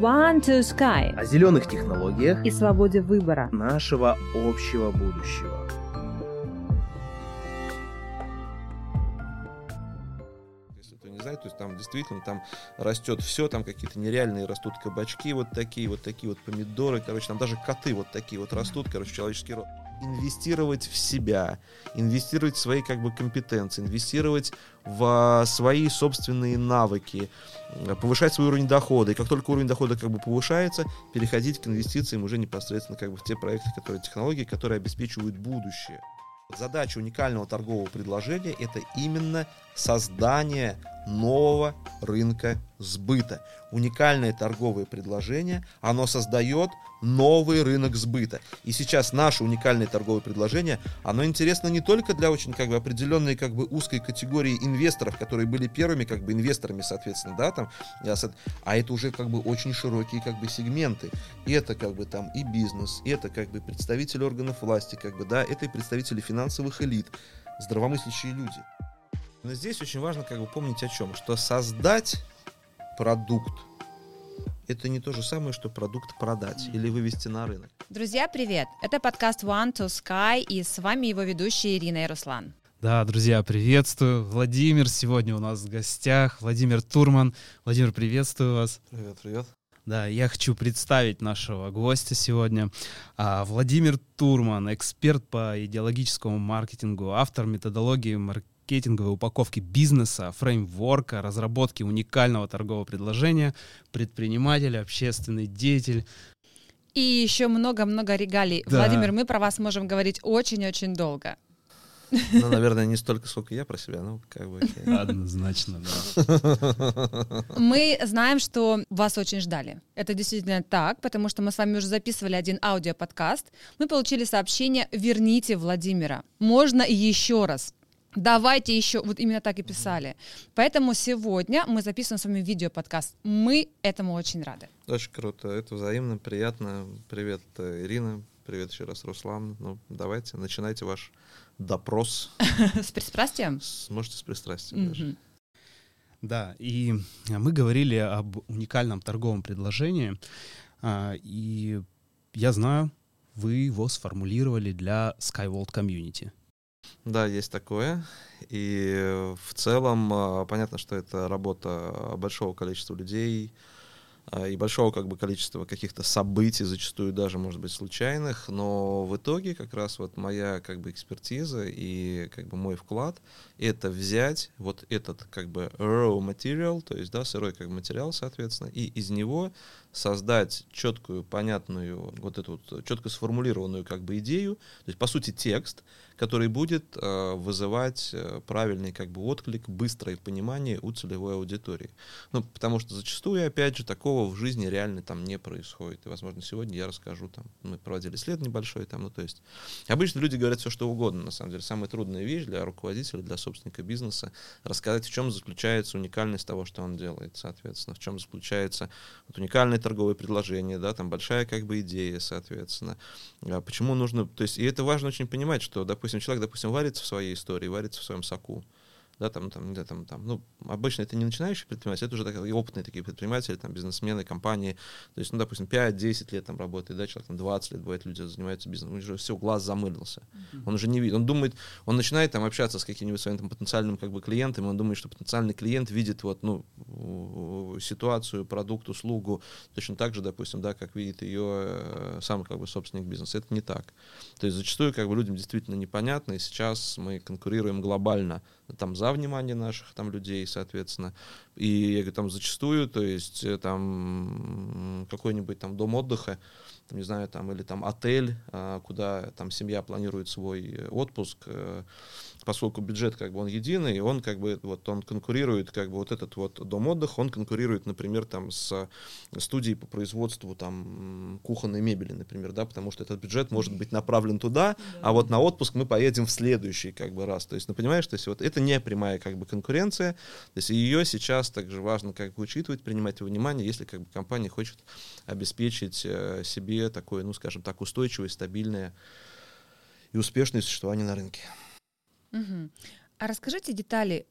One to Sky о зеленых технологиях и свободе выбора. нашего общего будущего. Если кто не знает, то есть там действительно там растет все, там какие-то нереальные растут кабачки вот такие, вот такие вот помидоры, короче, там даже коты вот такие вот растут, короче, человеческий род. Инвестировать в себя, инвестировать в свои как бы компетенции, инвестировать в а, свои собственные навыки, повышать свой уровень дохода. И как только уровень дохода как бы повышается, переходить к инвестициям уже непосредственно как бы в те проекты, которые технологии, которые обеспечивают будущее. Задача уникального торгового предложения – это именно создание нового рынка сбыта. Уникальное торговое предложение, оно создает новый рынок сбыта. И сейчас наше уникальное торговое предложение, оно интересно не только для очень как бы определенной как бы узкой категории инвесторов, которые были первыми как бы инвесторами, соответственно, да, там, а это уже как бы очень широкие как бы сегменты. И это как бы там и бизнес, и это как бы представители органов власти, как бы, да, это и представители финансовых элит, здравомыслящие люди. Но здесь очень важно как бы помнить о чем, что создать продукт это не то же самое, что продукт продать или вывести на рынок. Друзья, привет! Это подкаст One to Sky, и с вами его ведущие Ирина и Руслан. Да, друзья, приветствую. Владимир сегодня у нас в гостях. Владимир Турман. Владимир, приветствую вас. Привет, привет. Да, я хочу представить нашего гостя сегодня. А, Владимир Турман, эксперт по идеологическому маркетингу, автор методологии маркетинговой упаковки бизнеса, фреймворка, разработки уникального торгового предложения, предприниматель, общественный деятель. И еще много-много регалий. Да. Владимир, мы про вас можем говорить очень-очень долго. Ну, наверное, не столько, сколько я про себя, ну, как бы... Однозначно, да. Мы знаем, что вас очень ждали. Это действительно так, потому что мы с вами уже записывали один аудиоподкаст. Мы получили сообщение «Верните Владимира». Можно еще раз. Давайте еще, вот именно так и писали. Поэтому сегодня мы записываем с вами видеоподкаст. Мы этому очень рады. Очень круто, это взаимно, приятно. Привет, э, Ирина, привет еще раз, Руслан. Ну, давайте, начинайте ваш допрос. С пристрастием? С- Можете с пристрастием даже. Да, и мы говорили об уникальном торговом предложении, а, и я знаю, вы его сформулировали для SkyWorld Community. Да, есть такое. И в целом а, понятно, что это работа большого количества людей а, и большого как бы количества каких-то событий, зачастую даже, может быть, случайных, но в итоге как раз вот моя как бы экспертиза и как бы мой вклад — это взять вот этот как бы raw material, то есть, да, сырой как материал, соответственно, и из него создать четкую, понятную, вот эту вот четко сформулированную как бы идею, то есть, по сути, текст, который будет э, вызывать э, правильный как бы отклик, быстрое понимание у целевой аудитории. Ну, потому что зачастую, опять же, такого в жизни реально там не происходит. И, возможно, сегодня я расскажу, там, мы проводили след небольшой, там, ну, то есть, обычно люди говорят все, что угодно, на самом деле. Самая трудная вещь для руководителя, для собственника бизнеса, рассказать, в чем заключается уникальность того, что он делает, соответственно, в чем заключается вот уникальное торговое предложение, да, там большая как бы идея, соответственно. А почему нужно, то есть, и это важно очень понимать, что, допустим, человек, допустим, варится в своей истории, варится в своем соку, да, там, там, да, там, там, ну, обычно это не начинающие предприниматели, это уже так, и опытные такие предприниматели, там, бизнесмены, компании, то есть, ну, допустим, 5-10 лет там работает, да, человек там 20 лет, бывает, люди занимаются бизнесом, уже все, глаз замылился, он уже не видит, он думает, он начинает там общаться с каким-нибудь своим там потенциальным как бы клиентом, он думает, что потенциальный клиент видит вот, ну, ситуацию, продукт, услугу, точно так же, допустим, да, как видит ее э, сам как бы собственник бизнеса, это не так. То есть зачастую как бы людям действительно непонятно, и сейчас мы конкурируем глобально там за внимание наших там людей, соответственно. И я говорю, там зачастую, то есть э, там какой-нибудь там дом отдыха, там, не знаю, там или там отель, а, куда там семья планирует свой э, отпуск, э, поскольку бюджет как бы он единый, он как бы вот он конкурирует как бы вот этот вот дом отдыха, он конкурирует, например, там с студией по производству там кухонной мебели, например, да, потому что этот бюджет может быть направлен туда, а вот на отпуск мы поедем в следующий как бы раз. То есть, ну понимаешь, то есть вот это не прямая как бы конкуренция, то есть ее сейчас также важно как бы учитывать, принимать во внимание, если как бы компания хочет обеспечить э, себе такое, ну скажем так, устойчивое, стабильное и успешное существование на рынке. Мгм. А расскажите детали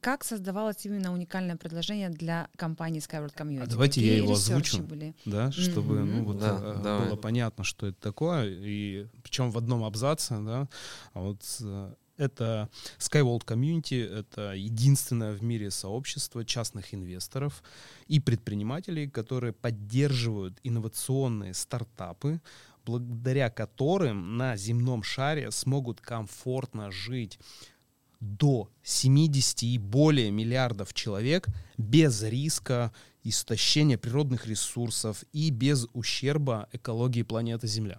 как создавалось именно уникальное предложение для компании Skyward Community? А давайте Какие я его озвучу. были? да, чтобы ну, Мгм. вот, Да, э, давай. было понятно, что это такое, и причем в одном абзаце, да, а вот э, это Skyworld Community, это единственное в мире сообщество частных инвесторов и предпринимателей, которые поддерживают инновационные стартапы, благодаря которым на земном шаре смогут комфортно жить до 70 и более миллиардов человек без риска истощения природных ресурсов и без ущерба экологии планеты Земля.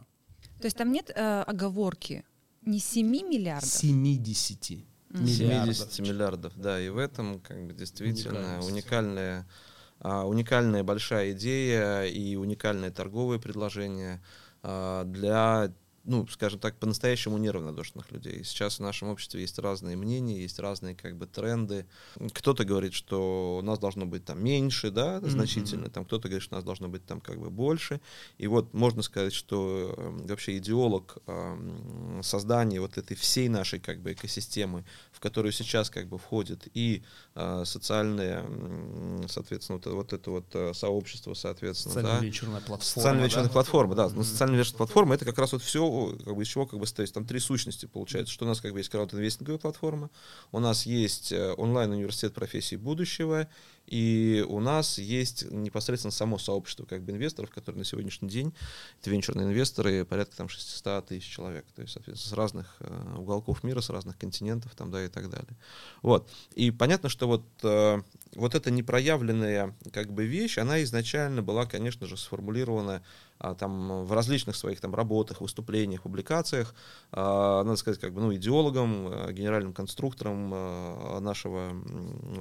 То есть там нет э, оговорки не 7 миллиардов? 70 Мгм. миллиардов. 70 миллиардов, да, и в этом как бы действительно уникальная, а, уникальная большая идея и уникальное торговое предложение а, для, ну, скажем так, по-настоящему неравнодушных людей. Сейчас в нашем обществе есть разные мнения, есть разные как бы тренды. Кто-то говорит, что нас должно быть там меньше, да, значительно, там кто-то говорит, что нас должно быть там как бы больше. И вот можно сказать, что э, вообще идеолог э, создания вот этой всей нашей как бы экосистемы, в которую сейчас как бы входит и э, социальное, м, соответственно, вот, вот это вот э, сообщество, соответственно, да, Социально-вечерная платформа. Социально-вечерная да? платформа, да. Но Мгм. социально-вечерная платформа это как раз вот все, как бы из чего как бы стоит. Там три сущности получается, что у нас как бы есть крауд-инвестинговая платформа, у нас есть э, онлайн-университет профессий будущего, и у нас есть непосредственно само сообщество как бы инвесторов, которые на сегодняшний день, это венчурные инвесторы, порядка там 600 тысяч человек, то есть, соответственно, с разных э, уголков мира, с разных континентов там, да, и так далее. Вот. И понятно, что вот, э, вот эта непроявленная как бы вещь, она изначально была, конечно же, сформулирована а, там в различных своих там работах, выступлениях, публикациях, а, надо сказать, как бы, ну, идеологом, э, генеральным конструктором нашего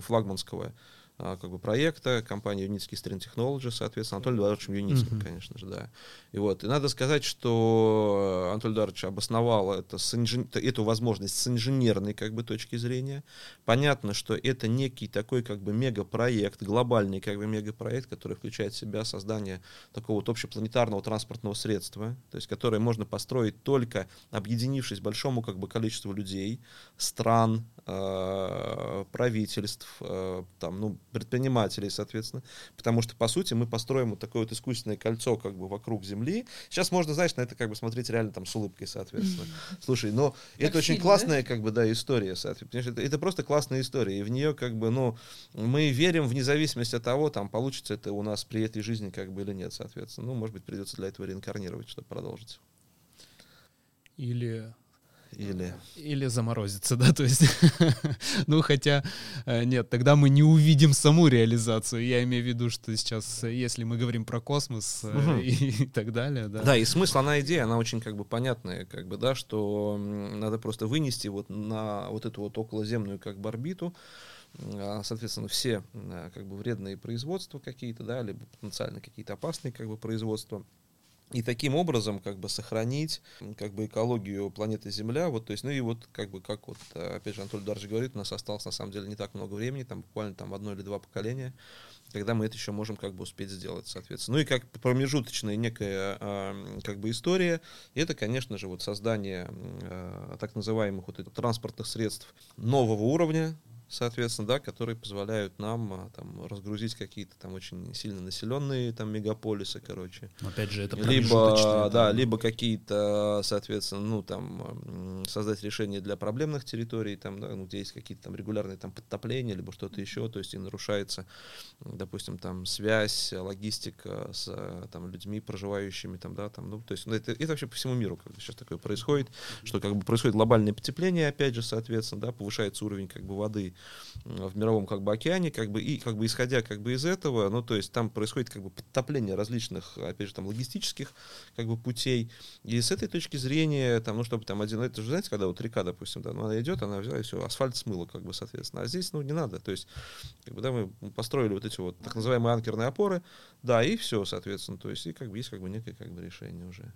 флагманского как бы проекта, компании Unitsky String Technology, соответственно, Анатолий Эдуардовичем Юницким, Мгм. конечно же, да. И вот, и надо сказать, что Анатолий Эдуардович обосновал это с инжен- эту возможность с инженерной как бы точки зрения. Понятно, что это некий такой как бы мегапроект, глобальный как бы мегапроект, который включает в себя создание такого вот общепланетарного транспортного средства, то есть которое можно построить только объединившись большому как бы количеству людей, стран, э, правительств, э, там, ну, предпринимателей, соответственно, потому что, по сути, мы построим вот такое вот искусственное кольцо как бы вокруг Земли. Сейчас можно, знаешь, на это как бы смотреть реально там с улыбкой, соответственно. Слушай, но это очень фильм, классная как бы, да, история, соответственно. Это, это просто классная история, и в нее как бы, ну, мы верим вне зависимости от того, там, получится это у нас при этой жизни как бы или нет, соответственно. Ну, может быть, придется для этого реинкарнировать, чтобы продолжить. Или Или... Или заморозиться, да, то есть, ну, хотя, э, нет, тогда мы не увидим саму реализацию. Я имею в виду, что сейчас, э, если мы говорим про космос э, Мгм. и, так далее, да. Да, и смысл, она идея, она очень как бы понятная, как бы, да, что надо просто вынести вот на вот эту вот околоземную как бы орбиту, а, соответственно, все как бы вредные производства какие-то, да, либо потенциально какие-то опасные как бы производства. И таким образом как бы сохранить как бы экологию планеты Земля, вот, то есть, ну и вот как бы, как вот, э, опять же, Анатолий Дарович говорит, у нас осталось на самом деле не так много времени, там буквально там одно или два поколения, когда мы это еще можем как бы успеть сделать, соответственно. Ну и как промежуточная некая а, как бы история, это, конечно же, вот создание а, так называемых вот этих транспортных средств нового уровня, соответственно, да, которые позволяют нам а, там разгрузить какие-то там очень сильно населенные там мегаполисы, короче, Опять же, это либо, да, либо какие-то, соответственно, ну, там, создать решения для проблемных территорий, там, да, ну, где есть какие-то там регулярные там подтопления, либо что-то еще, то есть и нарушается, допустим, там, связь, логистика с там, людьми, проживающими там, да, там, ну, то есть ну, это, это вообще по всему миру как бы сейчас такое происходит, что как бы происходит глобальное потепление, опять же, соответственно, да, повышается уровень как бы воды в мировом как бы океане, как бы, и как бы исходя как бы из этого, ну, то есть там происходит как бы подтопление различных, опять же, там, логистических как бы путей, и с этой точки зрения, там, ну, чтобы там один, это же, знаете, когда вот река, допустим, да, ну, она идет, она взяла и все, асфальт смыла, как бы, соответственно, а здесь, ну, не надо, то есть, как бы, да, мы построили вот эти вот так называемые анкерные опоры, да, и все, соответственно, то есть, и как бы есть как бы некое как бы решение уже.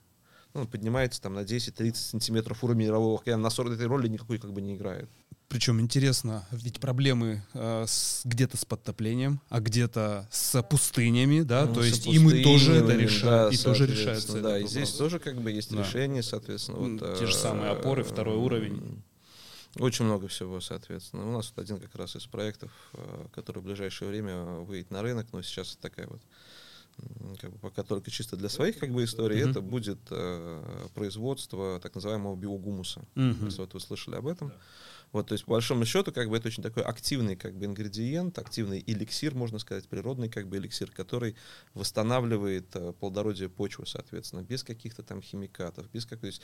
Ну, поднимается там на 10-30 сантиметров уровень мирового океана, на 40 этой роли никакой как бы не играет. Причем интересно, ведь проблемы э, с- где-то с подтоплением, а где-то с пустынями, да, Ну, то есть и мы тоже это решаем, да, и тоже решается Да, и здесь вопрос. тоже как бы есть Да. решение, соответственно. Вот, те же э, самые опоры, второй уровень. Очень много всего, соответственно. У нас вот один как раз из проектов, э, который в ближайшее время выйдет на рынок, но сейчас такая вот как бы пока только чисто для своих как бы историй, Мгм. это будет э, производство так называемого биогумуса. Мгм. Если вот вы слышали об этом. Вот, то есть, по большому счету, как бы это очень такой активный как бы ингредиент, активный эликсир, можно сказать, природный как бы эликсир, который восстанавливает э, плодородие почвы, соответственно, без каких-то там химикатов, без как то есть,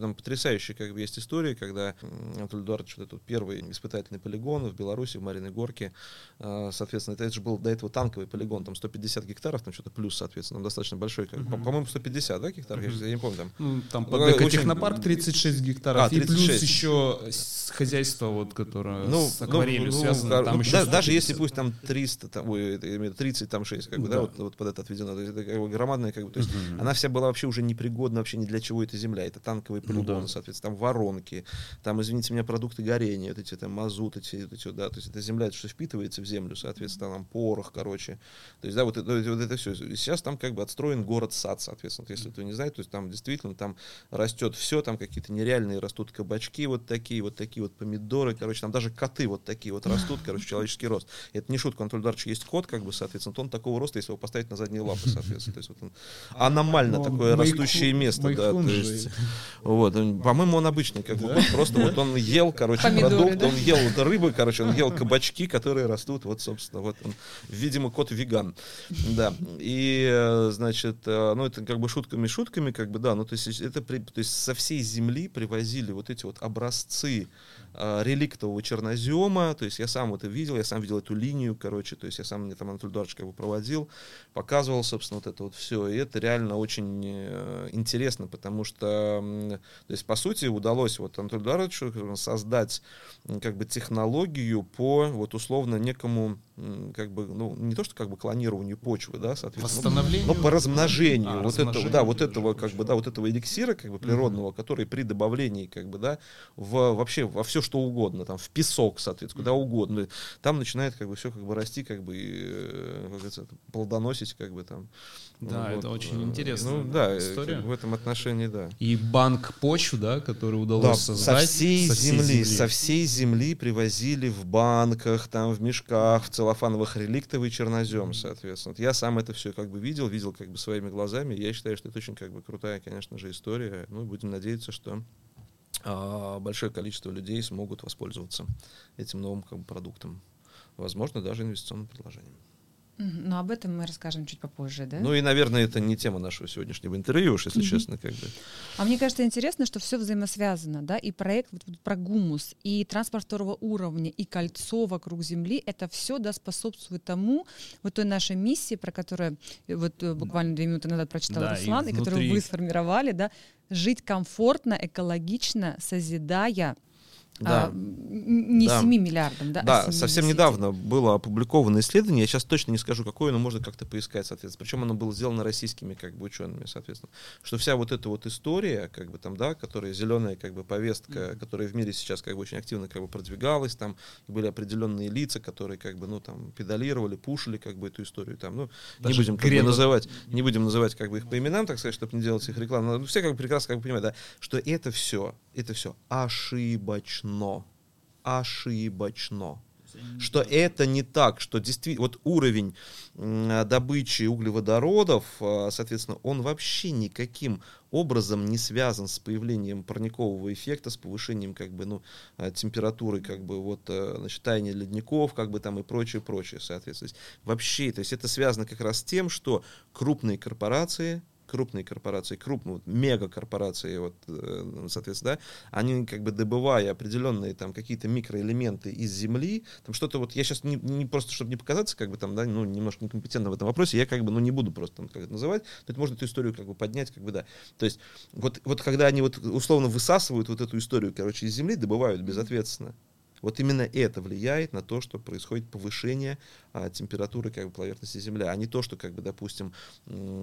там потрясающие как бы есть истории, когда Анатолий Эдуардович, вот этот первый испытательный полигон в Беларуси, в Мариной Горке, э, соответственно, это, это же был до этого танковый полигон, там 150 гектаров, там что-то плюс, соответственно, достаточно большой, как, Мгм. по-моему, 150, да, гектаров, я, Мгм. щас- я не помню, там, Ну, там под очень- экотехнопарк 36 гектаров. А, И плюс 36. еще с- хозяйство, вот, которое ну, с акварелью ну, ну, связано. кор- там ну, еще да- даже 150. если пусть там 300, там, ой, это, я имею в виду 30, там 6, как бы, да, Да. вот, вот под это отведено. То есть это как бы громадная, как бы, то есть Мгм. она вся была вообще уже непригодна вообще ни для чего эта земля. Это танковые Ну полигоны, да. соответственно, там воронки, там, извините меня, продукты горения, вот эти там мазут, эти, вот эти, да, то есть это земля, это что впитывается в землю, соответственно, там порох, короче. То есть, да, вот это, вот это все. сейчас там как бы отстроен город-сад, соответственно, если кто не знает, то есть там действительно там растет все, там какие-то нереальные растут кабачки вот такие, вот такие вот помидоры, короче, там даже коты вот такие вот растут, короче, человеческий рост. И это не шутка, Анатолий Эдуардович есть кот, как бы, соответственно, то он такого роста, если его поставить на задние лапы, соответственно. То есть вот он аномально Ну, такое растущее место, да, то есть вот, по-моему, он обычный, как бы, Да? кот, просто вот он ел, короче, Помидоры, продукт, да? он ел вот рыбы, короче, он ел кабачки, которые растут, вот, собственно, вот он, видимо, кот-веган, да, и, э, значит, э, ну, это как бы шутками-шутками, как бы, да, ну, то есть это, при- то есть со всей земли привозили вот эти вот образцы реликтового чернозема, то есть я сам это видел, я сам видел эту линию, короче, то есть я сам мне там Анатолий Эдуардович как бы проводил, показывал, собственно, вот это вот все, и это реально очень э, интересно, потому что, то есть, по сути, удалось вот Анатолию Эдуардовичу создать как бы технологию по вот условно некому, как бы, ну, не то, что как бы клонированию почвы, да, соответственно, Восстановлению? но по размножению А, вот этого, размножению да, вот этого, как бы, да, вот этого эликсира, как бы, природного, который при добавлении, как бы, да, в, вообще во все что угодно, там, в песок, соответственно, куда угодно, там начинает, как бы, все, как бы, расти, как бы, и, э, как говорится, плодоносить, как бы, там. Да, это очень э, интересная Ну, да, э, история. как в этом отношении, да. И банк почв, да, который удалось Да, создать. со всей, со земли, со всей земли привозили в банках, там в мешках, в целлофановых реликтовый чернозем, соответственно. Я сам это все как бы видел, видел как бы своими глазами. Я считаю, что это очень как бы крутая, конечно же, история. Ну, будем надеяться, что большое количество людей смогут воспользоваться этим новым как бы, продуктом. Возможно, даже инвестиционным предложением. Но об этом мы расскажем чуть попозже, да? Ну и, наверное, это не тема нашего сегодняшнего интервью, уж если Мгм. честно, как бы. А мне кажется интересно, что все взаимосвязано, да, и проект вот, вот про гумус, и транспорт второго уровня, и кольцо вокруг Земли, это все да, способствует тому, вот той нашей миссии, про которую э, вот э, буквально две минуты назад прочитал Да, и Руслан, и, которую внутри- вы сформировали, да, жить комфортно, экологично, созидая Да. а, не Да. 7 миллиардам, да, а Да, 70. совсем недавно было опубликовано исследование, я сейчас точно не скажу какое, но можно как-то поискать, соответственно. Причем оно было сделано российскими как бы учеными, соответственно. Что вся вот эта вот история, как бы там, да, которая зеленая как бы повестка, которая в мире сейчас как бы очень активно как бы продвигалась, там были определенные лица, которые как бы, ну, там, педалировали, пушили как бы эту историю, там, ну, не Даже будем как бы называть, не будем называть как бы их по именам, так сказать, чтобы не делать их рекламу, но все как бы прекрасно как бы понимают, да, что это все, это все ошибочно, ошибочно. Что это не так, что действительно вот уровень добычи углеводородов, а, соответственно, он вообще никаким образом не связан с появлением парникового эффекта, с повышением как бы ну а, температуры как бы вот э, значит, таяния ледников как бы там и прочее прочее соответственно. Вообще то есть это связано как раз с тем что крупные корпорации крупные корпорации, крупные, вот, мегакорпорации, вот, э, соответственно, да, они как бы добывая определенные там какие-то микроэлементы из земли, там что-то вот, я сейчас не, не просто, чтобы не показаться, как бы там, да, ну, немножко некомпетентно в этом вопросе, я как бы, ну, не буду просто там как это называть, но это можно эту историю как бы поднять, как бы, да. То есть, вот, вот когда они вот условно высасывают вот эту историю, короче, из земли, добывают безответственно, Вот именно это влияет на то, что происходит повышение а, температуры как бы, поверхности Земли, а не то, что, как бы, допустим,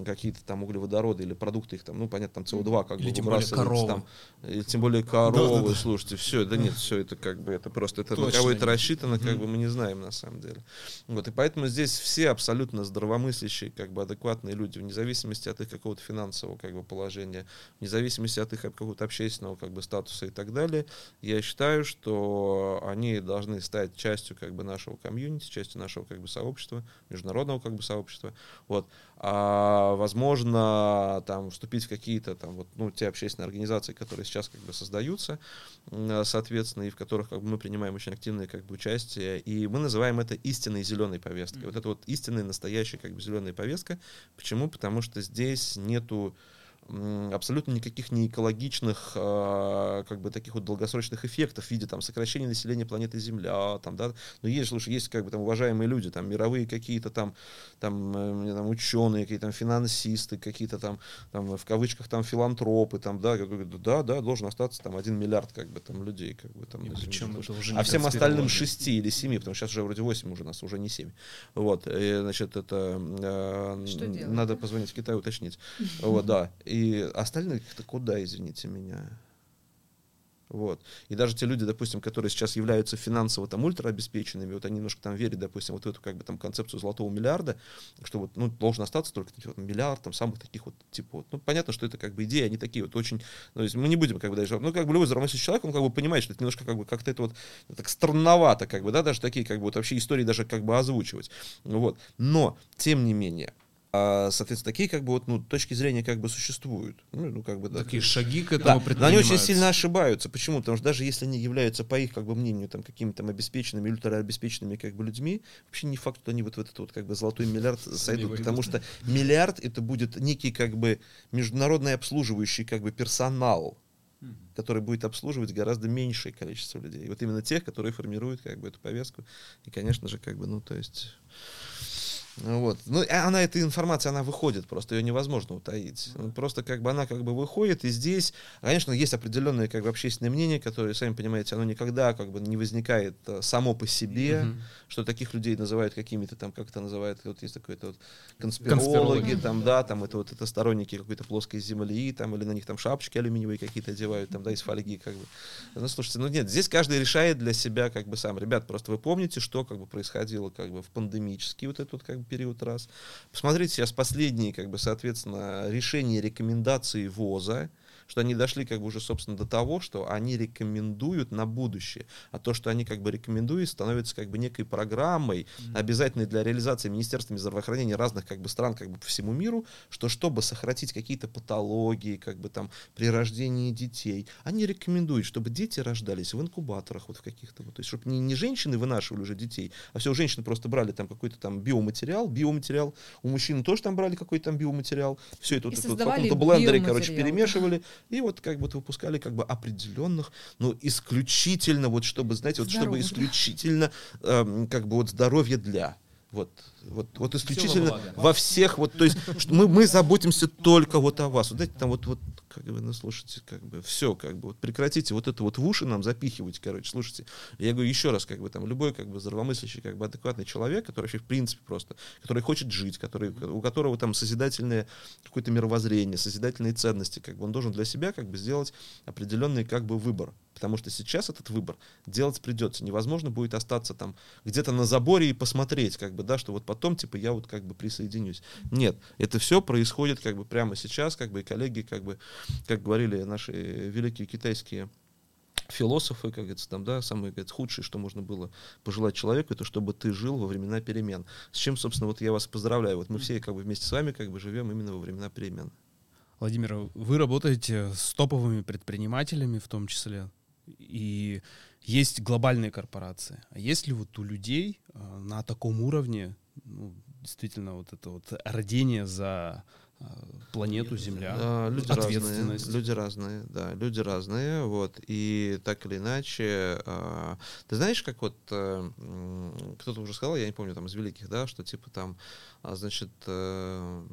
какие-то там углеводороды или продукты их там, ну, понятно, там СО2 как Или бы тем более выбрасывается коровы. там, или тем более коровы, слушайте, все, да нет, все это как бы, это просто, это на Точно. кого это рассчитано, как бы мы не знаем на самом деле. Вот, и поэтому здесь все абсолютно здравомыслящие, как бы адекватные люди, вне зависимости от их какого-то финансового как бы положения, вне зависимости от их какого-то общественного как бы статуса и так далее, я считаю, что они должны стать частью как бы нашего комьюнити, частью нашего как бы сообщества, международного как бы сообщества, вот, а возможно там вступить в какие-то там вот ну те общественные организации, которые сейчас как бы создаются, соответственно, и в которых как бы мы принимаем очень активное как бы участие, и мы называем это истинной зеленой повесткой. Вот это вот истинная настоящая как бы зеленая повестка. Почему? Потому что здесь нету абсолютно никаких не экологичных а, как бы таких вот долгосрочных эффектов в виде там сокращения населения планеты Земля там да но есть слушай есть как бы там уважаемые люди там мировые какие-то там там, э, там ученые какие-то там финансисты какие-то там там в кавычках там филантропы там да да да должен остаться там один миллиард как бы там людей как бы там причем это уже а всем остальным шести или семи, потому что сейчас уже вроде восемь уже нас, уже не семь. Вот, и, значит, это э, делать, надо позвонить в Китай уточнить. Вот, да. И остальных-то куда, извините меня? Вот. И даже те люди, допустим, которые сейчас являются финансово там ультраобеспеченными, вот они немножко там верят, допустим, вот в эту как бы там концепцию золотого миллиарда, что вот, ну, должен остаться только вот, миллиард там самых таких вот типа вот. Ну, понятно, что это как бы идеи, они такие вот очень, ну, есть мы не будем как бы даже, ну, как бы любой здравомыслящий человек, он как бы понимает, что это немножко как бы как-то это вот так странновато, как бы, да, даже такие как бы вот вообще истории даже как бы озвучивать. Вот. Но, тем не менее, а, соответственно, такие как бы вот, ну, точки зрения как бы существуют. Ну, ну, как бы, да. Такие шаги к этому Да, но они очень сильно ошибаются. Почему? Потому что даже если они являются, по их как бы мнению, там, какими-то там обеспеченными, ультраобеспеченными как бы людьми, вообще не факт, что они вот в этот вот как бы золотой миллиард сойдут, потому что миллиард это будет некий как бы международный обслуживающий как бы персонал, который будет обслуживать гораздо меньшее количество людей. И вот именно тех, которые формируют как бы эту повестку. И, конечно же, как бы, ну, то есть... Вот. Ну, она, эта информация, она выходит просто, ее невозможно утаить. Ну, Просто как бы она как бы выходит, и здесь, конечно, есть определенное как бы общественное мнение, которое, сами понимаете, оно никогда как бы не возникает э, само по себе, Мгм. что таких людей называют какими-то там, как это называют, вот есть такой это вот конспирологи, Конспирологи. там, да, там это вот это сторонники какой-то плоской земли, там, или на них там шапочки алюминиевые какие-то одевают, там, да, из фольги, как бы. Ну, слушайте, ну нет, здесь каждый решает для себя как бы сам. Ребят, просто вы помните, что как бы происходило как бы в пандемический вот этот вот как бы период раз. Посмотрите сейчас последние, как бы, соответственно, решения рекомендации ВОЗа, что они дошли как бы уже, собственно, до того, что они рекомендуют на будущее. А то, что они как бы рекомендуют, становится как бы некой программой, обязательной для реализации министерствами здравоохранения разных как бы стран как бы по всему миру, что чтобы сократить какие-то патологии, как бы там при рождении детей, они рекомендуют, чтобы дети рождались в инкубаторах вот в каких-то вот, то есть чтобы не, не женщины вынашивали уже детей, а все, женщины просто брали там какой-то там биоматериал, биоматериал, у мужчин тоже там брали какой-то там биоматериал, все это И вот, вот в каком-то блендере, короче, перемешивали, и вот как бы выпускали как бы определенных, ну, исключительно вот, чтобы, знаете, вот чтобы Здоровье. исключительно эм, как бы вот здоровье для. Вот, вот, вот исключительно благо. во всех, вот, то есть, что мы, мы заботимся только вот о вас. Вот знаете, там вот, вот, как бы, ну, слушайте, как бы, все, как бы, вот прекратите вот это вот в уши нам запихивать, короче, слушайте. Я говорю еще раз, как бы, там, любой, как бы, здравомыслящий, как бы, адекватный человек, который вообще, в принципе, просто, который хочет жить, который, у которого там созидательное какое-то мировоззрение, созидательные ценности, как бы, он должен для себя, как бы, сделать определенный, как бы, выбор. Потому что сейчас этот выбор делать придется. Невозможно будет остаться там где-то на заборе и посмотреть, как бы, да, что вот потом, типа, я вот как бы присоединюсь. Нет, это все происходит как бы прямо сейчас, как бы, и коллеги, как бы, как говорили наши великие китайские философы, как говорится, там, да, самое говорится, худшее, что можно было пожелать человеку, это чтобы ты жил во времена перемен. С чем, собственно, вот я вас поздравляю. Вот мы все как бы вместе с вами как бы живем именно во времена перемен. Владимир, вы работаете с топовыми предпринимателями в том числе, и есть глобальные корпорации. А есть ли вот у людей э, на таком уровне ну, действительно вот это вот родение за э, планету Земля, Да, люди разные, ответственность? люди разные, да, люди разные, вот, и так или иначе, а, ты знаешь, как вот э, кто-то уже сказал, я не помню, там из великих, да, что типа там, а, значит, э,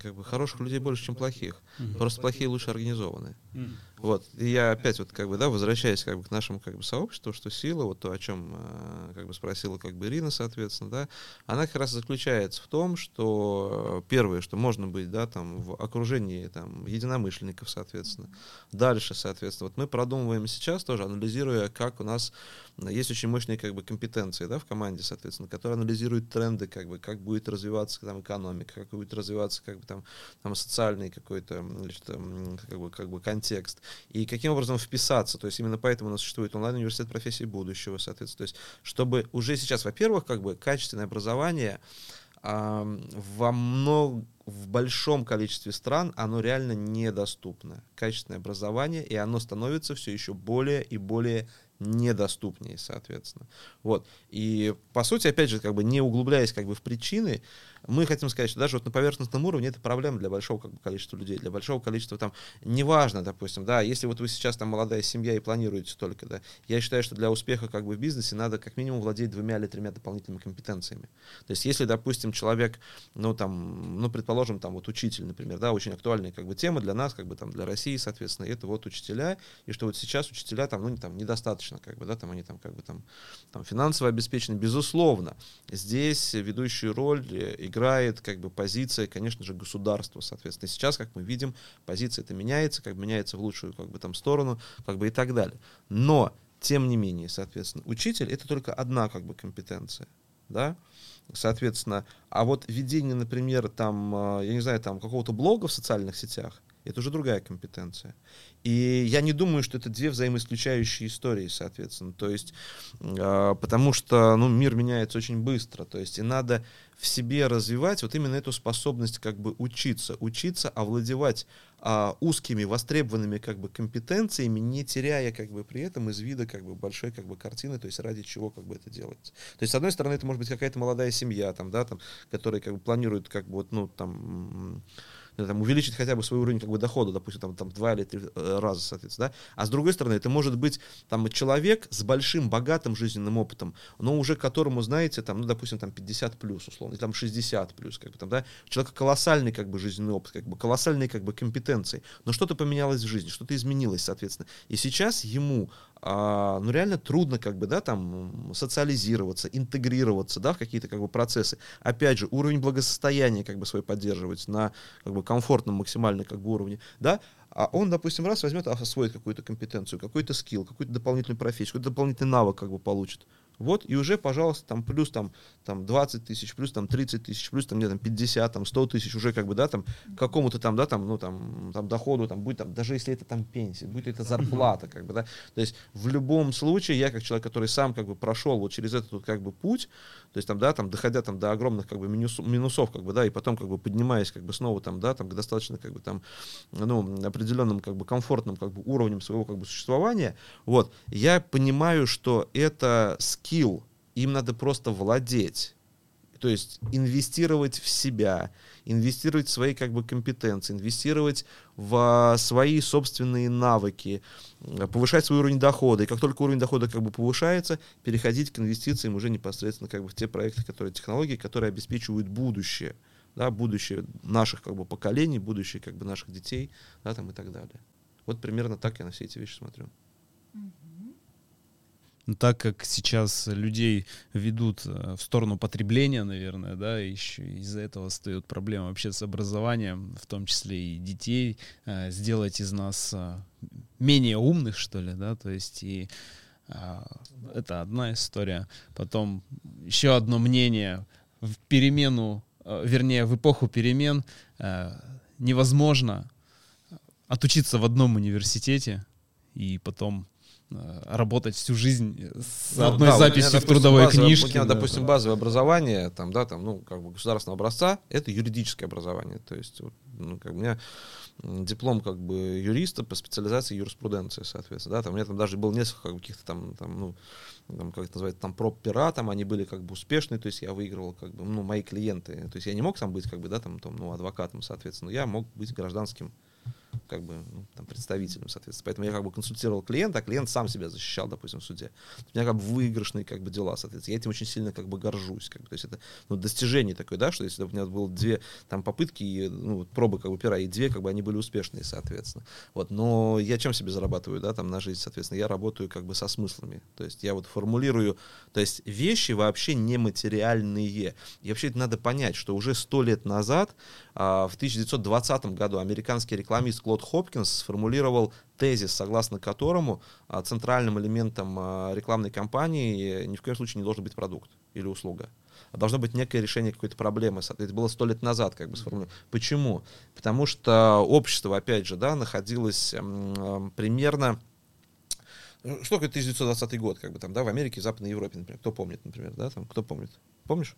как бы хороших людей больше, чем плохих, Мгм. просто плохие лучше организованы. Мгм. Вот. И я опять вот как бы, да, возвращаясь как бы к нашему как бы сообществу, что сила, вот то, о чем э, как бы спросила как бы Ирина, соответственно, да, она как раз заключается в том, что э, первое, что можно быть, да, там, в окружении там единомышленников, соответственно. Дальше, соответственно, вот мы продумываем сейчас тоже, анализируя, как у нас есть очень мощные как бы компетенции, да, в команде, соответственно, которые анализируют тренды, как бы, как будет развиваться там экономика, как будет развиваться как бы там, там социальный какой-то, как бы, как бы контекст и каким образом вписаться. То есть именно поэтому у нас существует онлайн-университет профессии будущего, соответственно. То есть чтобы уже сейчас, во-первых, как бы качественное образование э, во много в большом количестве стран оно реально недоступно. Качественное образование, и оно становится все еще более и более недоступнее, соответственно. Вот. И, по сути, опять же, как бы не углубляясь как бы в причины, мы хотим сказать, что даже вот на поверхностном уровне это проблема для большого как бы, количества людей, для большого количества там, неважно, допустим, да, если вот вы сейчас там молодая семья и планируете только, да, я считаю, что для успеха как бы в бизнесе надо как минимум владеть двумя или тремя дополнительными компетенциями. То есть если, допустим, человек, ну там, ну предположим, там вот учитель, например, да, очень актуальная как бы тема для нас, как бы там для России, соответственно, это вот учителя, и что вот сейчас учителя там, ну там недостаточно, как бы, да, там они там как бы там, там финансово обеспечены, безусловно, здесь ведущую роль играет как бы позиция, конечно же, государства, соответственно. Сейчас, как мы видим, позиция это меняется, как бы меняется в лучшую как бы там сторону, как бы и так далее. Но, тем не менее, соответственно, учитель это только одна как бы компетенция, да, соответственно, а вот ведение, например, там, а, я не знаю, там какого-то блога в социальных сетях, это уже другая компетенция. И я не думаю, что это две взаимоисключающие истории, соответственно. То есть, э, потому что ну, мир меняется очень быстро. То есть, и надо в себе развивать вот именно эту способность как бы учиться, учиться овладевать а, узкими востребованными как бы компетенциями, не теряя как бы при этом из вида как бы большой как бы картины, то есть ради чего как бы это делается. То есть с одной стороны это может быть какая-то молодая семья там, да, там, которая как бы планирует как бы вот ну там там, увеличить хотя бы свой уровень как бы, дохода, допустим, там, там два или три э, раза, соответственно, да? А с другой стороны, это может быть там человек с большим, богатым жизненным опытом, но уже которому, знаете, там, ну, допустим, там 50 плюс, условно, или там 60 плюс, как бы там, да, у человека колоссальный как бы жизненный опыт, как бы колоссальные как бы компетенции, но что-то поменялось в жизни, что-то изменилось, соответственно. И сейчас ему а, ну реально трудно как бы, да, там социализироваться, интегрироваться, да, в какие-то как бы процессы. Опять же, уровень благосостояния как бы свой поддерживать на как бы комфортном максимально как бы уровне, да, а он, допустим, раз возьмет, освоит какую-то компетенцию, какой-то скилл, какую-то дополнительную профессию, какой-то дополнительный навык как бы получит. Вот, и уже, пожалуйста, там плюс там, там 20 тысяч, плюс там 30 тысяч, плюс там, где там 50, там 100 тысяч уже как бы, да, там какому-то там, да, там, ну, там, там доходу, там, будет там, даже если это там пенсия, будет это зарплата, как бы, да, то есть в любом случае я как человек, который сам как бы прошел вот через этот вот как бы путь, то есть там, да, там, доходя там до огромных как бы минус, минусов, как бы, да, и потом как бы поднимаясь как бы снова там, да, там, к достаточно как бы там, ну, определенным как бы комфортным как бы уровнем своего как бы существования, вот, я понимаю, что это скилл, им надо просто владеть. То есть инвестировать в себя, инвестировать в свои как бы компетенции, инвестировать в свои собственные навыки, повышать свой уровень дохода. И как только уровень дохода как бы повышается, переходить к инвестициям уже непосредственно как бы в те проекты, которые технологии, которые обеспечивают будущее, да, будущее наших как бы поколений, будущее как бы наших детей, да, там и так далее. Вот примерно так я на все эти вещи смотрю. Mm-hmm. Но так как сейчас людей ведут э, в сторону потребления, наверное, да, еще из-за этого встает проблема вообще с образованием, в том числе и детей, э, сделать из нас э, менее умных, что ли, да, то есть и это одна история. Потом еще одно мнение в перемену, вернее, в эпоху перемен невозможно отучиться в одном университете и потом работать всю жизнь с ну, одной да, записью меня, в трудовой базовое, книжке. У меня, да, допустим, базовое образование, там, да, там, ну, как бы государственного образца, это юридическое образование. То есть, ну, как у меня диплом как бы юриста по специализации юриспруденции, соответственно, да, там у меня там даже было несколько каких-то там, там, ну, там, как это называется, там проб-пера, там они были как бы успешные, то есть я выигрывал как бы, ну, мои клиенты, то есть я не мог там быть как бы, да, там, там ну, адвокатом, соответственно, я мог быть гражданским как бы ну, там, представителем, соответственно. Поэтому я как бы консультировал клиента, а клиент сам себя защищал, допустим, в суде. У меня как бы выигрышные как бы дела, соответственно. Я этим очень сильно как бы горжусь. Как бы. То есть это ну, достижение такое, да, что если у меня было две там попытки, и, ну, пробы как бы пера, и две, как бы они были успешные, соответственно. Вот. Но я чем себе зарабатываю, да, там на жизнь, соответственно. Я работаю как бы со смыслами. То есть я вот формулирую, то есть вещи вообще нематериальные. И вообще это надо понять, что уже сто лет назад, а, в 1920 году, американский рекламист Клод Хопкинс сформулировал тезис, согласно которому а, центральным элементом а, рекламной кампании ни в коем случае не должен быть продукт или услуга. А должно быть некое решение какой-то проблемы. Это было сто лет назад, как бы сформулировано. Почему? Потому что общество, опять же, да, находилось примерно что такое 1920 год, как бы там, да, в Америке, в Западной Европе, например. Кто помнит, например, да, там, кто помнит? Помнишь?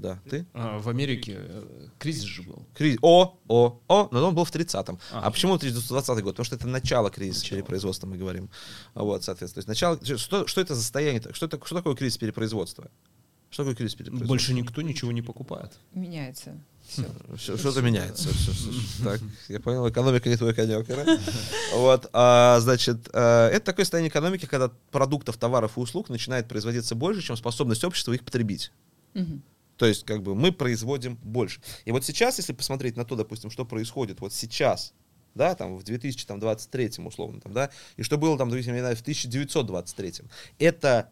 Да, ты? А, в Америке э, кризис же был. Кризис. О, о, о, но он был в 30-м. А, а почему 1920 год? Потому что это начало кризиса начало. перепроизводства, мы говорим. Вот, соответственно. То есть начало, что, что это за состояние? Что, это, что такое кризис перепроизводства? Что такое кризис перепроизводства? Больше никто ничего не покупает. Меняется. Все. Что-то меняется. Все, все, все. Так, я понял, экономика не твой конек. Вот, а, значит, а, это такое состояние экономики, когда продуктов, товаров и услуг начинает производиться больше, чем способность общества их потребить. Угу. То есть, как бы мы производим больше. И вот сейчас, если посмотреть на то, допустим, что происходит вот сейчас, да, там в 2023 условно, там, да, и что было там, допустим, в 1923, это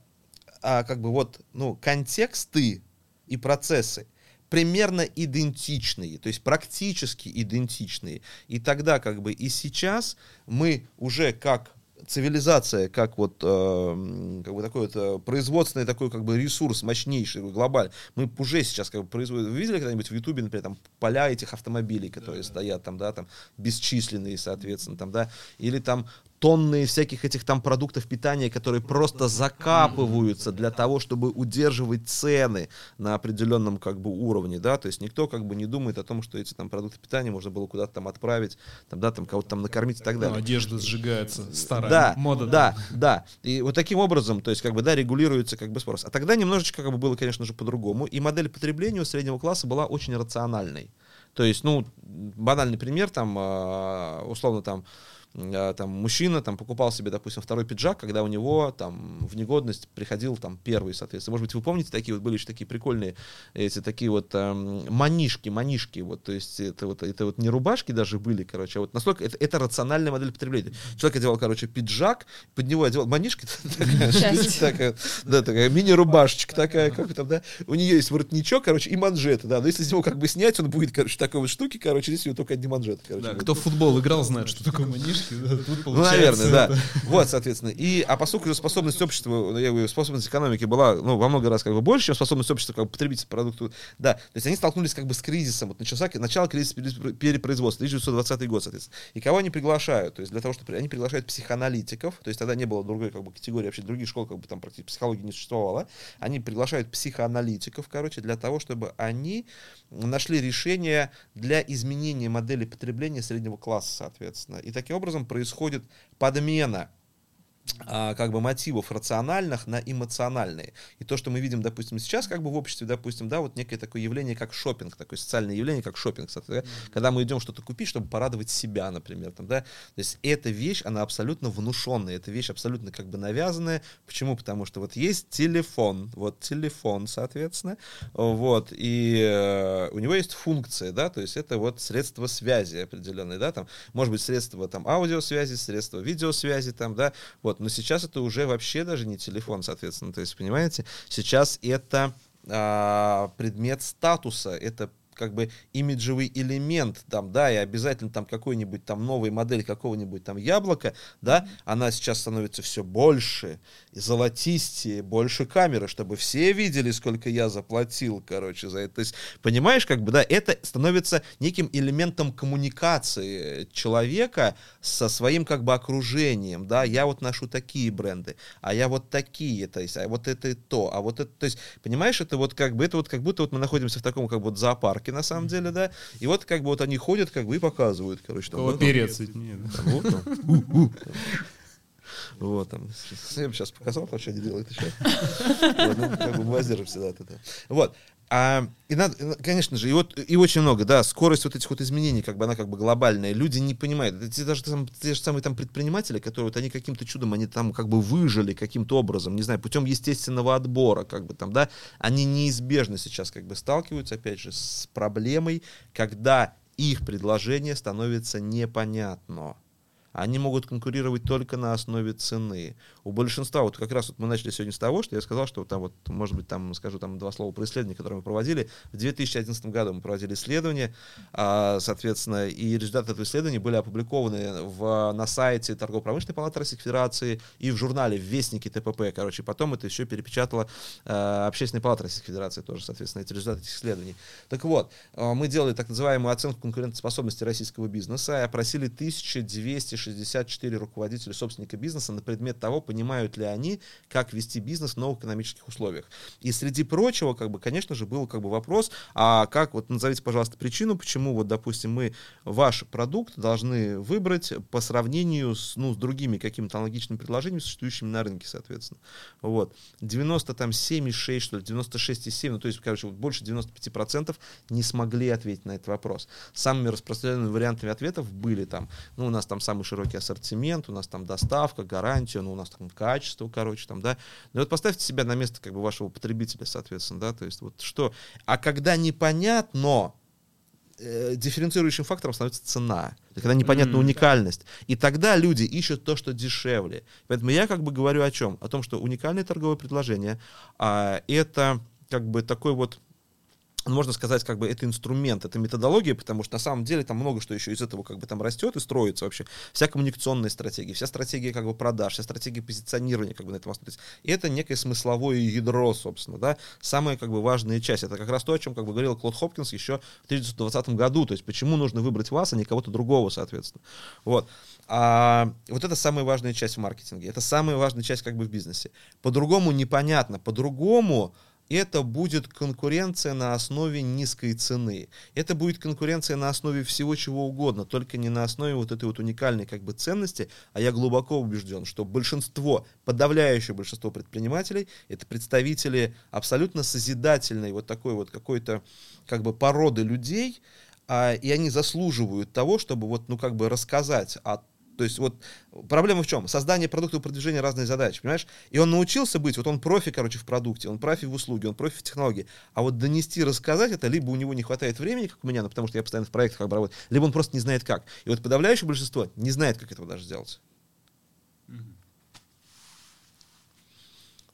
а, как бы вот, ну, контексты и процессы примерно идентичные, то есть практически идентичные. И тогда как бы и сейчас мы уже как цивилизация как вот э, как бы такой вот э, производственный такой как бы ресурс мощнейший глобальный. Мы уже сейчас как бы производим вы видели когда-нибудь в Ютубе например там поля этих автомобилей которые да, стоят там да там бесчисленные соответственно там да? Или там тонны всяких этих там продуктов питания, которые просто закапываются для того, чтобы удерживать цены на определенном как бы уровне, да, то есть никто как бы не думает о том, что эти там продукты питания можно было куда-то там отправить, там, да, там кого-то там накормить и так далее. Ну, одежда сжигается, старая да, мода. Да, да, и вот таким образом, то есть как бы, да, регулируется как бы спрос. А тогда немножечко как бы было, конечно же, по-другому, и модель потребления у среднего класса была очень рациональной. То есть, ну, банальный пример, там, а, условно, там, там, мужчина там, покупал себе, допустим, второй пиджак, когда у него там в негодность приходил там первый, соответственно. Может быть, вы помните, такие вот были еще такие прикольные, эти такие вот эм, манишки, манишки, вот, то есть это вот, это вот не рубашки даже были, короче, а вот настолько, это, это рациональная модель потребления. Человек одевал, короче, пиджак, под него одевал манишки, такая, да, такая мини-рубашечка такая, как там, да, у нее есть воротничок, короче, и манжеты, да, но если из него как бы снять, он будет, короче, такой вот штуки, короче, здесь у него только одни манжеты, короче. Да, кто в футбол играл, знает, что такое манишки ну, наверное, да. Вот, соответственно. И, а поскольку способность общества, ну, я говорю, способность экономики была, ну, во много раз как бы больше, чем способность общества как бы потребить продукты, да, то есть они столкнулись как бы с кризисом, вот начался начало кризиса перепроизводства, 1920 год, соответственно. И кого они приглашают? То есть для того, чтобы они приглашают психоаналитиков, то есть тогда не было другой как бы категории, вообще других школ как бы там практически психологии не существовало, они приглашают психоаналитиков, короче, для того, чтобы они нашли решение для изменения модели потребления среднего класса, соответственно. И таким образом происходит подмена как бы мотивов рациональных на эмоциональные. И то, что мы видим, допустим, сейчас как бы в обществе, допустим, да, вот некое такое явление, как шопинг, такое социальное явление, как шопинг, да, когда мы идем что-то купить, чтобы порадовать себя, например, там, да, то есть эта вещь, она абсолютно внушенная, эта вещь абсолютно как бы навязанная. Почему? Потому что вот есть телефон, вот телефон, соответственно, вот, и э, у него есть функция, да, то есть это вот средство связи определенное, да, там, может быть, средство там аудиосвязи, средство видеосвязи, там, да, вот, но сейчас это уже вообще даже не телефон, соответственно. То есть, понимаете, сейчас это а, предмет статуса, это как бы имиджевый элемент там, да, и обязательно там какой-нибудь там новый модель какого-нибудь там яблока, да, она сейчас становится все больше, и золотистее, больше камеры, чтобы все видели, сколько я заплатил, короче, за это. То есть, понимаешь, как бы, да, это становится неким элементом коммуникации человека со своим как бы окружением, да, я вот ношу такие бренды, а я вот такие, то есть, а вот это и то, а вот это, то есть, понимаешь, это вот как бы, это вот как будто вот мы находимся в таком как бы вот зоопарке, на самом деле, да. И вот как бы вот они ходят, как бы и показывают, короче. Там, Кого да, перец нет. Вот, там, я бы сейчас показал, то, что они делают еще. Вот, ну, как бы воздержимся да, от этого. Вот. А, и надо, конечно же, и вот и очень много, да, скорость вот этих вот изменений, как бы она как бы глобальная. Люди не понимают. Это даже там, те же самые там предприниматели, которые вот они каким-то чудом, они там как бы выжили каким-то образом, не знаю, путем естественного отбора, как бы там, да, они неизбежно сейчас как бы сталкиваются, опять же, с проблемой, когда их предложение становится непонятно они могут конкурировать только на основе цены. У большинства, вот как раз вот мы начали сегодня с того, что я сказал, что там вот, может быть, там скажу там два слова про исследование, которое мы проводили. В 2011 году мы проводили исследование, а, соответственно, и результаты этого исследования были опубликованы в, на сайте Торгово-промышленной палаты Российской Федерации и в журнале в Вестнике ТПП, короче. Потом это еще перепечатала а, Общественная палата Российской Федерации тоже, соответственно, эти результаты этих исследований. Так вот, а, мы делали так называемую оценку конкурентоспособности российского бизнеса и опросили 1260 64 руководителя собственника бизнеса на предмет того, понимают ли они, как вести бизнес в новых экономических условиях. И среди прочего, как бы, конечно же, был как бы вопрос, а как, вот назовите, пожалуйста, причину, почему, вот, допустим, мы ваш продукт должны выбрать по сравнению с, ну, с другими какими-то аналогичными предложениями, существующими на рынке, соответственно. Вот. 97,6, что ли, 96,7, ну, то есть, короче, вот больше 95% не смогли ответить на этот вопрос. Самыми распространенными вариантами ответов были там, ну, у нас там самый широкий ассортимент, у нас там доставка, гарантия, ну, у нас там качество, короче, там, да. Ну, вот поставьте себя на место, как бы, вашего потребителя, соответственно, да, то есть вот что. А когда непонятно, э, дифференцирующим фактором становится цена, когда непонятна mm-hmm. уникальность. И тогда люди ищут то, что дешевле. Поэтому я как бы говорю о чем? О том, что уникальное торговое предложение а, это как бы такой вот можно сказать, как бы это инструмент, это методология, потому что на самом деле там много что еще из этого как бы там растет и строится вообще. Вся коммуникационная стратегия, вся стратегия как бы продаж, вся стратегия позиционирования как бы на этом основывается. И это некое смысловое ядро, собственно, да, самая как бы важная часть. Это как раз то, о чем как бы говорил Клод Хопкинс еще в 1920 году, то есть почему нужно выбрать вас, а не кого-то другого, соответственно. Вот. А вот это самая важная часть в маркетинге, это самая важная часть как бы в бизнесе. По-другому непонятно, по-другому это будет конкуренция на основе низкой цены. Это будет конкуренция на основе всего чего угодно, только не на основе вот этой вот уникальной как бы ценности, а я глубоко убежден, что большинство, подавляющее большинство предпринимателей, это представители абсолютно созидательной вот такой вот какой-то как бы породы людей, а, и они заслуживают того, чтобы вот, ну, как бы рассказать о то есть вот проблема в чем? Создание продукта и продвижение разные задачи, понимаешь? И он научился быть, вот он профи, короче, в продукте, он профи в услуге, он профи в технологии. А вот донести, рассказать это, либо у него не хватает времени, как у меня, ну, потому что я постоянно в проектах как бы работаю, либо он просто не знает как. И вот подавляющее большинство не знает, как этого даже сделать.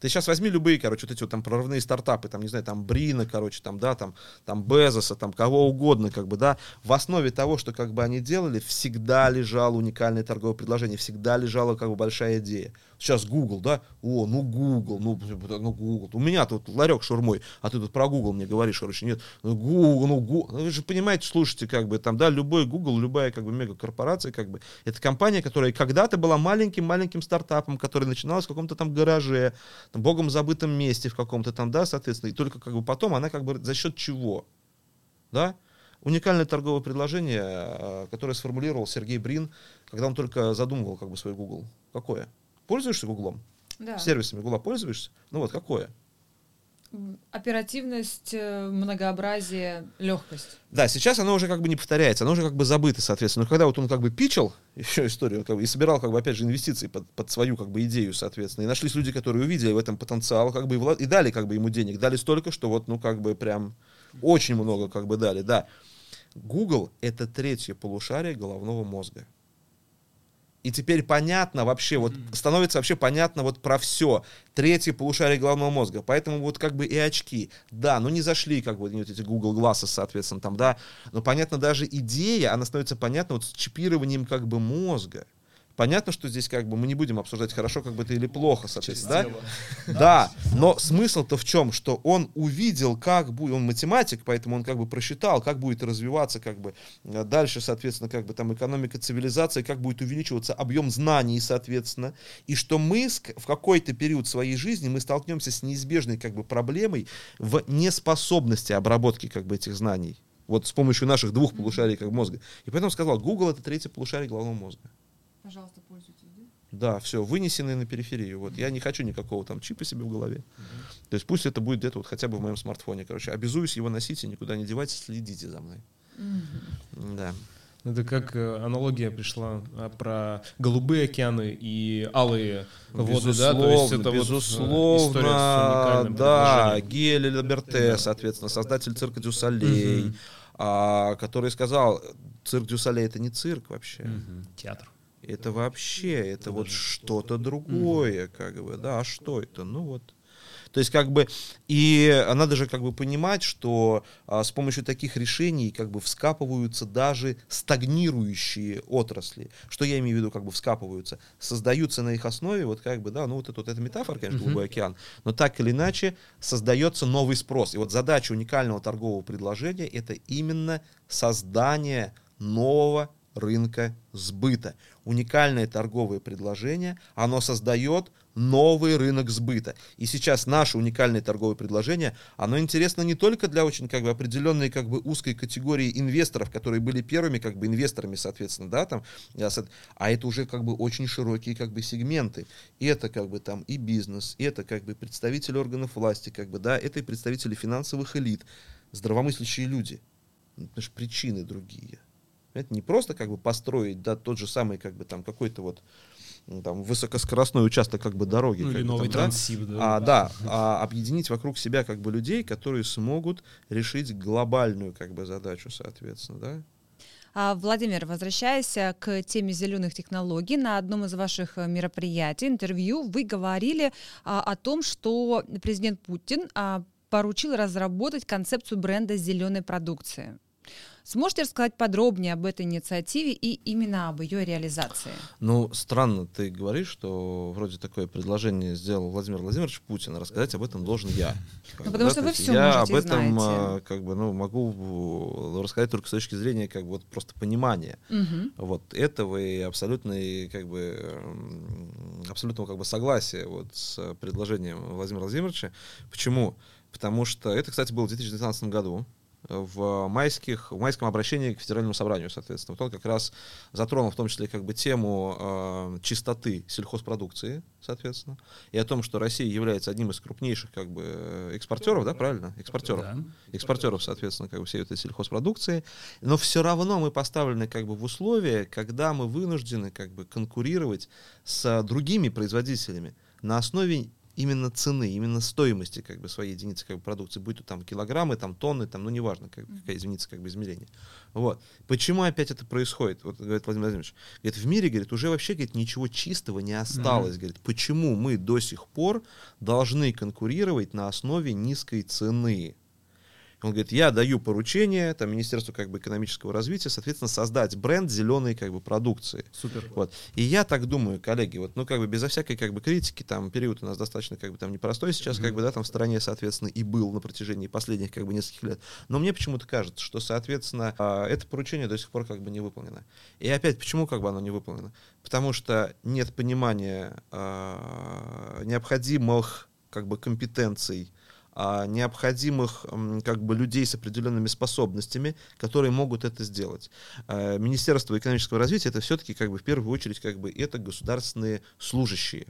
Ты сейчас возьми любые, короче, вот эти вот там прорывные стартапы, там, не знаю, там Брина, короче, там, да, там, там Безоса, там, кого угодно, как бы, да, в основе того, что, как бы, они делали, всегда лежало уникальное торговое предложение, всегда лежала, как бы, большая идея. Сейчас Google, да? О, ну Google, ну, ну Google. У меня тут ларек шурмой, а ты тут про Google мне говоришь, короче, нет. Ну Google, ну Google. Вы же понимаете, слушайте, как бы там, да, любой Google, любая как бы мегакорпорация, как бы, это компания, которая когда-то была маленьким-маленьким стартапом, который начиналась в каком-то там гараже, там, богом забытом месте в каком-то там, да, соответственно, и только как бы потом она как бы за счет чего, да, уникальное торговое предложение, а, которое сформулировал Сергей Брин, когда он только задумывал как бы свой Google. Какое? Пользуешься Гуглом? Да. Сервисами Гугла пользуешься? Ну вот, какое? Оперативность, э, многообразие, легкость. Да, сейчас оно уже как бы не повторяется, оно уже как бы забыто, соответственно. Но когда вот он как бы пичил еще историю как бы, и собирал как бы опять же инвестиции под, под свою как бы идею, соответственно, и нашлись люди, которые увидели в этом потенциал, как бы и, влад... и дали как бы ему денег, дали столько, что вот ну как бы прям очень много как бы дали, да. Google это третье полушарие головного мозга. И теперь понятно вообще, вот становится вообще понятно вот про все. Третье полушарие головного мозга. Поэтому вот как бы и очки. Да, ну не зашли как бы вот эти Google Glasses, соответственно, там, да. Но понятно, даже идея, она становится понятна вот с чипированием как бы мозга. Понятно, что здесь как бы мы не будем обсуждать, хорошо как бы это или плохо, соответственно, да? Да, но смысл-то в чем, что он увидел, как будет, он математик, поэтому он как бы просчитал, как будет развиваться как бы э, дальше, соответственно, как бы там экономика цивилизации, как будет увеличиваться объем знаний, соответственно, и что мы в какой-то период своей жизни мы столкнемся с неизбежной как бы проблемой в неспособности обработки как бы этих знаний. Вот с помощью наших двух полушарий как мозга. И поэтому сказал, Google это третье полушарие головного мозга. Пожалуйста, пользуйтесь, да? Да, все, вынесенные на периферию. Вот я не хочу никакого там чипа себе в голове. То есть пусть это будет где-то вот хотя бы в моем смартфоне. Короче, обязуюсь его носить и никуда не девать, следите за мной. Да. Это как э, аналогия пришла а, про голубые океаны и алые воды, да? То есть это безусловно, вот история с уникальным да. Гель Лаберте, Да. соответственно, создатель цирка Дю Солей, Мгм. а, который сказал, цирк Дю Солей это не цирк вообще. Мгм. Театр. Это вообще, это вот что-то другое, как бы, да, а что это? Ну вот. То есть, как бы, и надо же как бы понимать, что а, с помощью таких решений как бы вскапываются даже стагнирующие отрасли. Что я имею в виду, как бы вскапываются? Создаются на их основе, вот как бы, да, ну вот это вот эта метафора, конечно, голубой океан, но так или иначе создается новый спрос. И вот задача уникального торгового предложения это именно создание нового рынка сбыта. Уникальное торговое предложение, оно создает новый рынок сбыта. И сейчас наше уникальное торговое предложение, оно интересно не только для очень как бы определенной как бы узкой категории инвесторов, которые были первыми как бы инвесторами, соответственно, да, там, а это уже как бы очень широкие как бы сегменты. И это как бы там и бизнес, и это как бы представители органов власти, как бы, да, это и представители финансовых элит, здравомыслящие люди. Ну, Потому что причины другие. Это не просто как бы построить, да, тот же самый как бы там какой-то вот там высокоскоростной участок как бы дороги. Ну как или бы, новый там, да. трансип, да. А, да, а объединить вокруг себя как бы людей, которые смогут решить глобальную как бы задачу, соответственно, да. А, Владимир, возвращаясь э, к теме зеленых технологий, на одном из ваших э, мероприятий, интервью, вы говорили а, о том, что президент Путин а, поручил разработать концепцию бренда зеленой продукции. Сможете рассказать подробнее об этой инициативе и именно об ее реализации? Ну, странно ты говоришь, что вроде такое предложение сделал Владимир Владимирович Путин, а рассказать об этом должен я. Ну, потому что то вы всё Я об этом знаете. а, как бы, ну, могу э, рассказать только с точки зрения как бы вот просто понимания Мгм. вот этого и абсолютной как бы м, абсолютного как бы согласия вот с предложением Владимира Владимировича. Почему? Потому что это, кстати, было в 2019 году в майских в майском обращении к федеральному собранию, соответственно, вот он как раз затронул в том числе как бы тему э, чистоты сельхозпродукции, соответственно, и о том, что Россия является одним из крупнейших как бы э, экспортеров, да, правильно, экспортеров, Да. экспортеров, соответственно, как бы всей этой сельхозпродукции, но все равно мы поставлены как бы в условия, когда мы вынуждены как бы конкурировать с другими производителями на основе именно цены, именно стоимости как бы своей единицы как бы продукции, будь то там килограммы, там тонны, там, ну неважно, как, какая единица как бы измерения. Вот. Почему опять это происходит? Вот говорит Владимир Владимирович, говорит, в мире, говорит, уже вообще, говорит, ничего чистого не осталось, говорит, почему мы до сих пор должны конкурировать на основе низкой цены? Он говорит, я даю поручение там, Министерству как бы, экономического развития, соответственно, создать бренд зеленой как бы, продукции. Супер. Вот. И я так думаю, коллеги, вот, ну, как бы безо всякой как бы критики, там, период у нас достаточно как бы там непростой сейчас, как бы, да, там в стране, соответственно, и был на протяжении последних как бы нескольких лет. Но мне почему-то кажется, что, соответственно, а, это поручение до сих пор как бы не выполнено. И опять, почему как бы оно не выполнено? Потому что нет понимания а, необходимых как бы компетенций, необходимых м, как бы людей с определенными способностями, которые могут это сделать. А, Министерство экономического развития это все-таки как бы в первую очередь как бы это государственные служащие.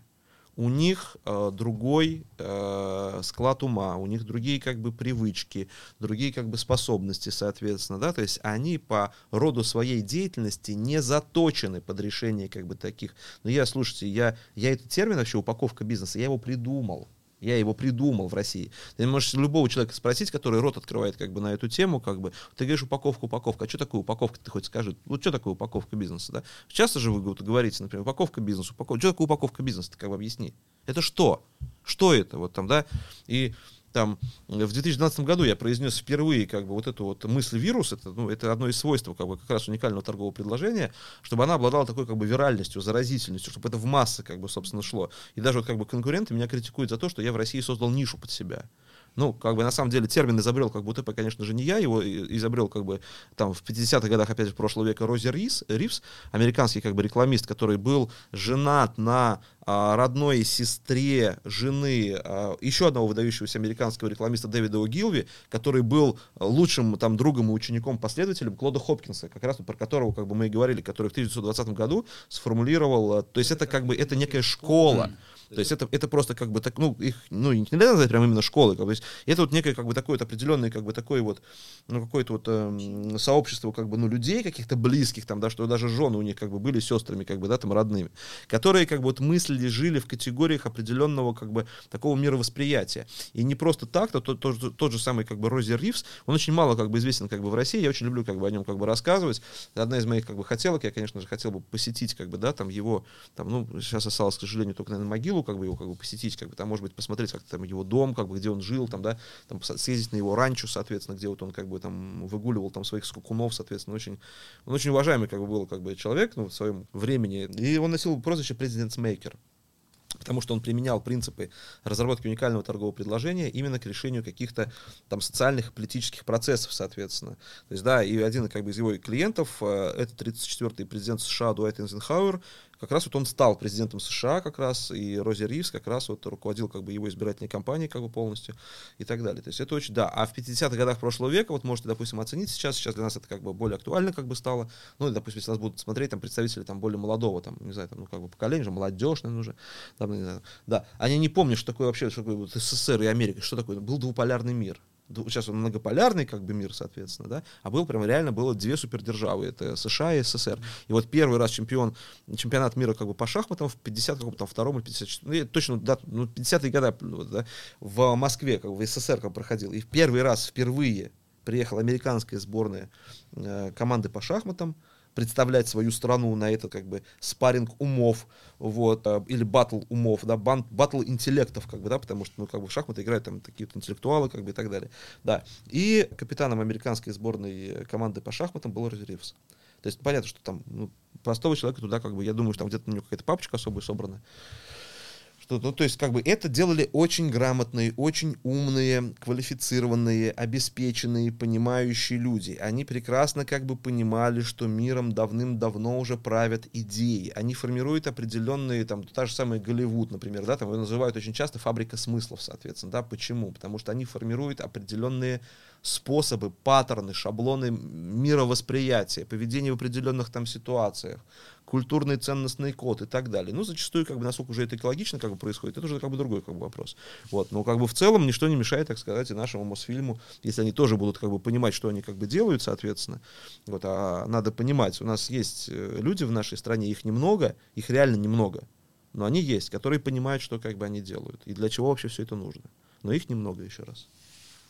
У них э, другой э, склад ума, у них другие как бы привычки, другие как бы способности, соответственно, да, то есть они по роду своей деятельности не заточены под решение как бы таких. Но я, слушайте, я, я этот термин вообще упаковка бизнеса, я его придумал. Я его придумал в России. Ты можешь любого человека спросить, который рот открывает как бы на эту тему, как бы, ты говоришь упаковка, упаковка. А что такое упаковка, ты хоть скажи? Вот что такое упаковка бизнеса, да? Часто же вы говорите, например, упаковка бизнеса, упаковка. Что такое упаковка бизнеса, ты как бы объясни. Это что? Что это? Вот там, да? И там в 2012 году я произнес впервые как бы вот эту вот мысль вирус, это, ну, это одно из свойств как бы как раз уникального торгового предложения, чтобы она обладала такой как бы виральностью, заразительностью, чтобы это в массы как бы собственно шло. И даже вот как бы конкуренты меня критикуют за то, что я в России создал нишу под себя. Ну, как бы на самом деле термин изобрел как будто бы, конечно же, не я, его изобрел как бы там в 50-х годах, опять же, прошлого века Рози Ривз, Ривз, американский как бы рекламист, который был женат на а, родной сестре жены а, еще одного выдающегося американского рекламиста Дэвида О'Гилви, который был лучшим там другом и учеником, последователем Клода Хопкинса, как раз про которого как бы мы и говорили, который в 1920 году сформулировал, а, то есть это как бы это некая школа, то есть это, это просто как бы так, ну, их, ну, не нельзя назвать прям именно школы, как бы, то есть это вот некое как бы такое вот определенное, как бы такое вот, ну, какое-то вот эм, сообщество, как бы, ну, людей каких-то близких, там, да, что даже жены у них как бы были сестрами, как бы, да, там, родными, которые как бы вот мыслили, жили в категориях определенного как бы такого мировосприятия. И не просто так, то тот, тот, тот же самый как бы Рози Ривз, он очень мало как бы известен как бы в России, я очень люблю как бы о нем как бы рассказывать. Одна из моих как бы хотелок, я, конечно же, хотел бы посетить как бы, да, там его, там, ну, сейчас осталось, к сожалению, только, наверное, могилу, как бы его как бы посетить, как бы там, может быть, посмотреть как-то там его дом, как бы, где он жил, там, да, там съездить на его ранчо, соответственно, где вот он как бы там выгуливал там своих скакунов, соответственно, очень, он очень уважаемый как бы был как бы человек, ну, в своем времени, и он носил прозвище президент Мейкер потому что он применял принципы разработки уникального торгового предложения именно к решению каких-то там социальных и политических процессов, соответственно. То есть, да, и один как бы из его клиентов, э, это 34-й президент США Дуайт Эйзенхауэр, как раз вот он стал президентом США как раз, и Рози Ривз как раз вот руководил как бы его избирательной кампанией как бы полностью и так далее. То есть это очень, да. А в 50-х годах прошлого века, вот можете, допустим, оценить сейчас, сейчас для нас это как бы более актуально как бы стало, ну, или, допустим, если нас будут смотреть там представители там более молодого, там, не знаю, там, ну, как бы поколения, же, молодежь, наверное, уже, там, не знаю, да, они не помнят, что такое вообще, что такое вот СССР и Америка, что такое, был двуполярный мир, сейчас он многополярный как бы мир, соответственно, да, а был прям реально было две супердержавы, это США и СССР. И вот первый раз чемпион, чемпионат мира как бы по шахматам в 50 каком там втором или 54, ну, точно, да, ну, 50-е годы вот, да, в Москве, как бы в СССР как бы проходил. И первый раз впервые приехала американская сборная э, команды по шахматам, представлять свою страну на этот как бы спарринг умов, вот, э, или батл умов, да, батл интеллектов, как бы, да, потому что, ну, как бы в шахматы играют там такие вот интеллектуалы, как бы, и так далее, да. И капитаном американской сборной э, команды по шахматам был Рози Ривз. То есть понятно, что там ну, простого человека туда, как бы, я думаю, что там где-то у него какая-то папочка особая собрана. Что, ну, то есть, как бы это делали очень грамотные, очень умные, квалифицированные, обеспеченные, понимающие люди. Они прекрасно как бы понимали, что миром давным-давно уже правят идеи. Они формируют определенные, там, та же самая Голливуд, например, да, там его называют очень часто фабрика смыслов, соответственно, да, почему? Потому что они формируют определенные способы, паттерны, шаблоны мировосприятия, поведения в определенных там ситуациях, культурный ценностный код и так далее. Ну, зачастую, как бы, насколько уже это экологично как бы происходит, это уже как бы другой как бы вопрос. Вот. Но как бы в целом ничто не мешает, так сказать, и нашему Мосфильму, если они тоже будут как бы понимать, что они как бы делают, соответственно. Вот. А надо понимать, у нас есть э, люди в нашей стране, их немного, их реально немного, но они есть, которые понимают, что как бы они делают, и для чего вообще все это нужно. Но их немного еще раз.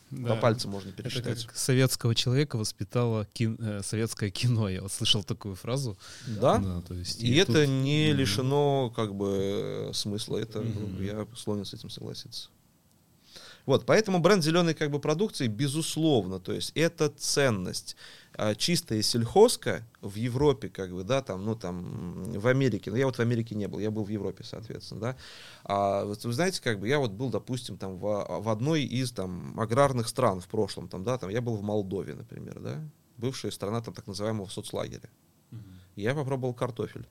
По пальцам можно Это пересчитать. как советского человека воспитало кин- э, советское кино. Я вот слышал такую фразу. Да? то есть, И, тут- это не Мгм. лишено как бы э, смысла, это Мгм. я склонен с этим согласиться. Вот, поэтому бренд зеленой как бы продукции, безусловно, то есть это ценность. А чистая сельхозка в Европе, как бы, да, там, ну, там, в Америке, ну, я вот в Америке не был, я был в Европе, соответственно, да, а вот вы знаете, как бы, я вот был, допустим, там, в, в одной из, там, аграрных стран в прошлом, там, да, там, я был в Молдове, например, да, бывшая страна, там, так называемого соцлагеря. Я попробовал картофель.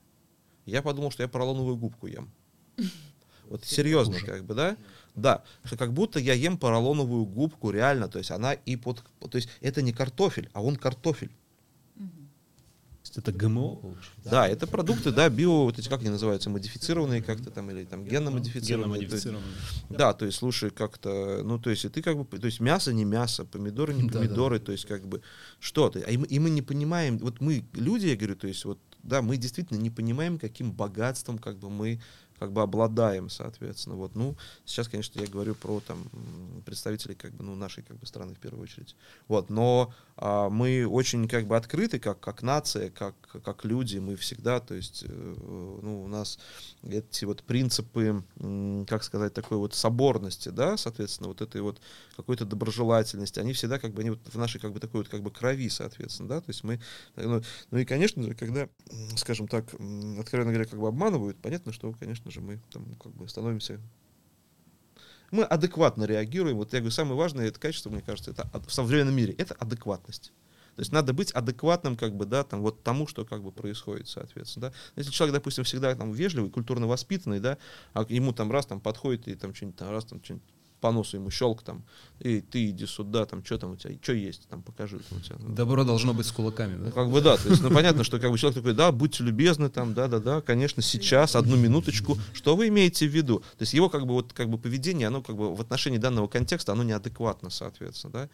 Я подумал, что я поролоновую губку ем. Вот серьезно, как бы, да? Да, что как будто я ем поролоновую губку, реально, то есть она и под... То есть это не картофель, а он картофель. Это ГМО получается? Да, это продукты, да, био, вот эти, как они называются, модифицированные как-то там, или там генно-модифицированные. Да, то есть, слушай, как-то, ну, то есть, и ты как бы, то есть, мясо не мясо, помидоры не помидоры, то есть, как бы, что ты, а и мы, и мы не понимаем, вот мы, люди, я говорю, то есть, вот, да, мы действительно не понимаем, каким богатством, как бы, мы, как бы, обладаем, соответственно, вот, ну, сейчас, конечно, я говорю про, там, представителей, как бы, ну, нашей, как бы, страны, в первую очередь, вот, но а, мы очень, как бы, открыты, как, как нация, как, как люди, мы всегда, то есть, э, ну, у нас эти вот принципы, как сказать, такой вот соборности, да, соответственно, вот этой вот какой-то доброжелательности, они всегда как бы, они вот в нашей как бы такой вот как бы крови, соответственно, да, то есть мы, э, ну, ну и, конечно же, когда, скажем так, откровенно говоря, как бы обманывают, понятно, что, конечно же, мы там как бы становимся Мы адекватно реагируем. Вот я говорю, самое важное это качество, мне кажется, это в современном мире, это адекватность. То есть надо быть адекватным, как бы, да, там, вот тому, что как бы происходит, соответственно, да. Если человек, допустим, всегда там вежливый, культурно воспитанный, да, а ему там раз там подходит и там что-нибудь раз там что-нибудь по носу ему щелк там, и ты иди сюда, там, что там у тебя, что есть, там, покажи, там, у тебя. Ну, Добро должно быть с кулаками, да? как бы да, то есть, ну понятно, что как бы человек такой, да, будьте любезны, там, да, да, да, конечно, сейчас, одну минуточку. Что вы имеете в виду? То есть его как бы вот как бы поведение, оно как бы в отношении данного контекста, оно неадекватно, соответственно, да.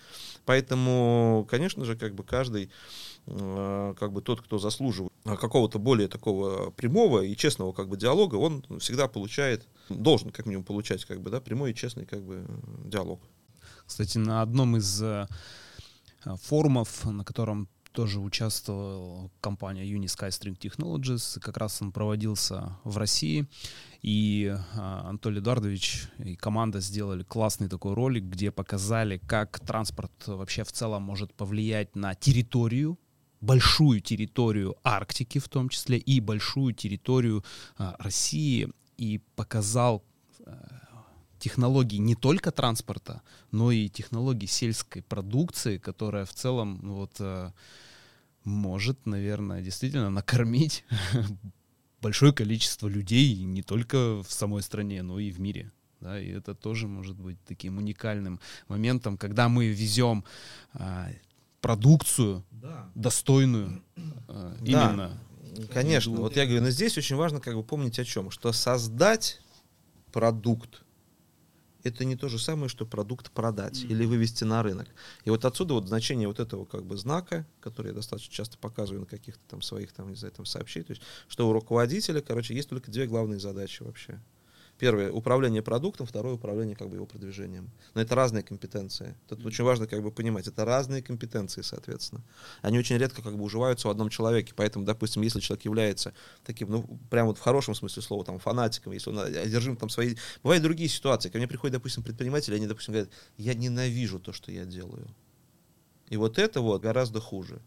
Поэтому, конечно же, как бы каждый как бы тот, кто заслуживает э, какого-то более такого прямого и честного как бы диалога, он всегда получает, должен как минимум получать как бы, да, прямой и честный как бы э, диалог. Кстати, на одном из э, э, форумов, на котором тоже участвовала компания Unisky String Technologies, как раз он проводился в России, и э, Анатолий Эдуардович и команда сделали классный такой ролик, где показали, как транспорт вообще в целом может повлиять на территорию, большую территорию Арктики в том числе, и большую территорию э, России, и показал э, технологий не только транспорта, но и технологий сельской продукции, которая в целом ну, вот, э, может, наверное, действительно накормить большое количество людей не только в самой стране, но и в мире. Да, и это тоже может быть таким уникальным моментом, когда мы везем а, продукцию достойную а, Да. именно. Конечно. Вот я говорю, но здесь очень важно как бы помнить о чем, что создать продукт это не то же самое, что продукт продать или вывести на рынок. И вот отсюда вот значение вот этого как бы знака, который я достаточно часто показываю на каких-то там своих там, не знаю, там сообщениях, то есть, что у руководителя, короче, есть только две главные задачи вообще. Первое — управление продуктом, второе — управление как бы его продвижением. Но это разные компетенции. Тут очень важно как бы понимать, это разные компетенции, соответственно. Они очень редко как бы уживаются в одном человеке, поэтому, допустим, если человек является таким, ну, прям вот в хорошем смысле слова, там, фанатиком, если он одержим там своей... Бывают другие ситуации, ко мне приходят, допустим, предприниматели, они, допустим, говорят, я ненавижу то, что я делаю. И вот это вот гораздо хуже.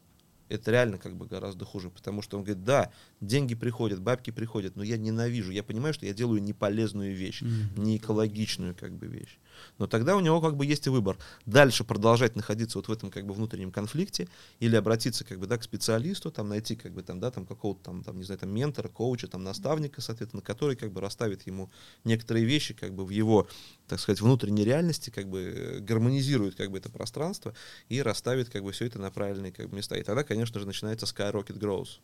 Это реально как бы гораздо хуже, потому что он говорит, да, деньги приходят, бабки приходят, но я ненавижу, я понимаю, что я делаю неполезную вещь, не экологичную как бы вещь. Но тогда у него как бы есть и выбор. Дальше продолжать находиться вот в этом как бы внутреннем конфликте или обратиться как бы, да, к специалисту, там найти как бы там, да, там какого-то там, там, не знаю, там ментора, коуча, там наставника, соответственно, который как бы расставит ему некоторые вещи как бы в его, так сказать, внутренней реальности, как бы э, гармонизирует как бы это пространство и расставит как бы все это на правильные как бы места. И тогда, конечно же, начинается skyrocket growth.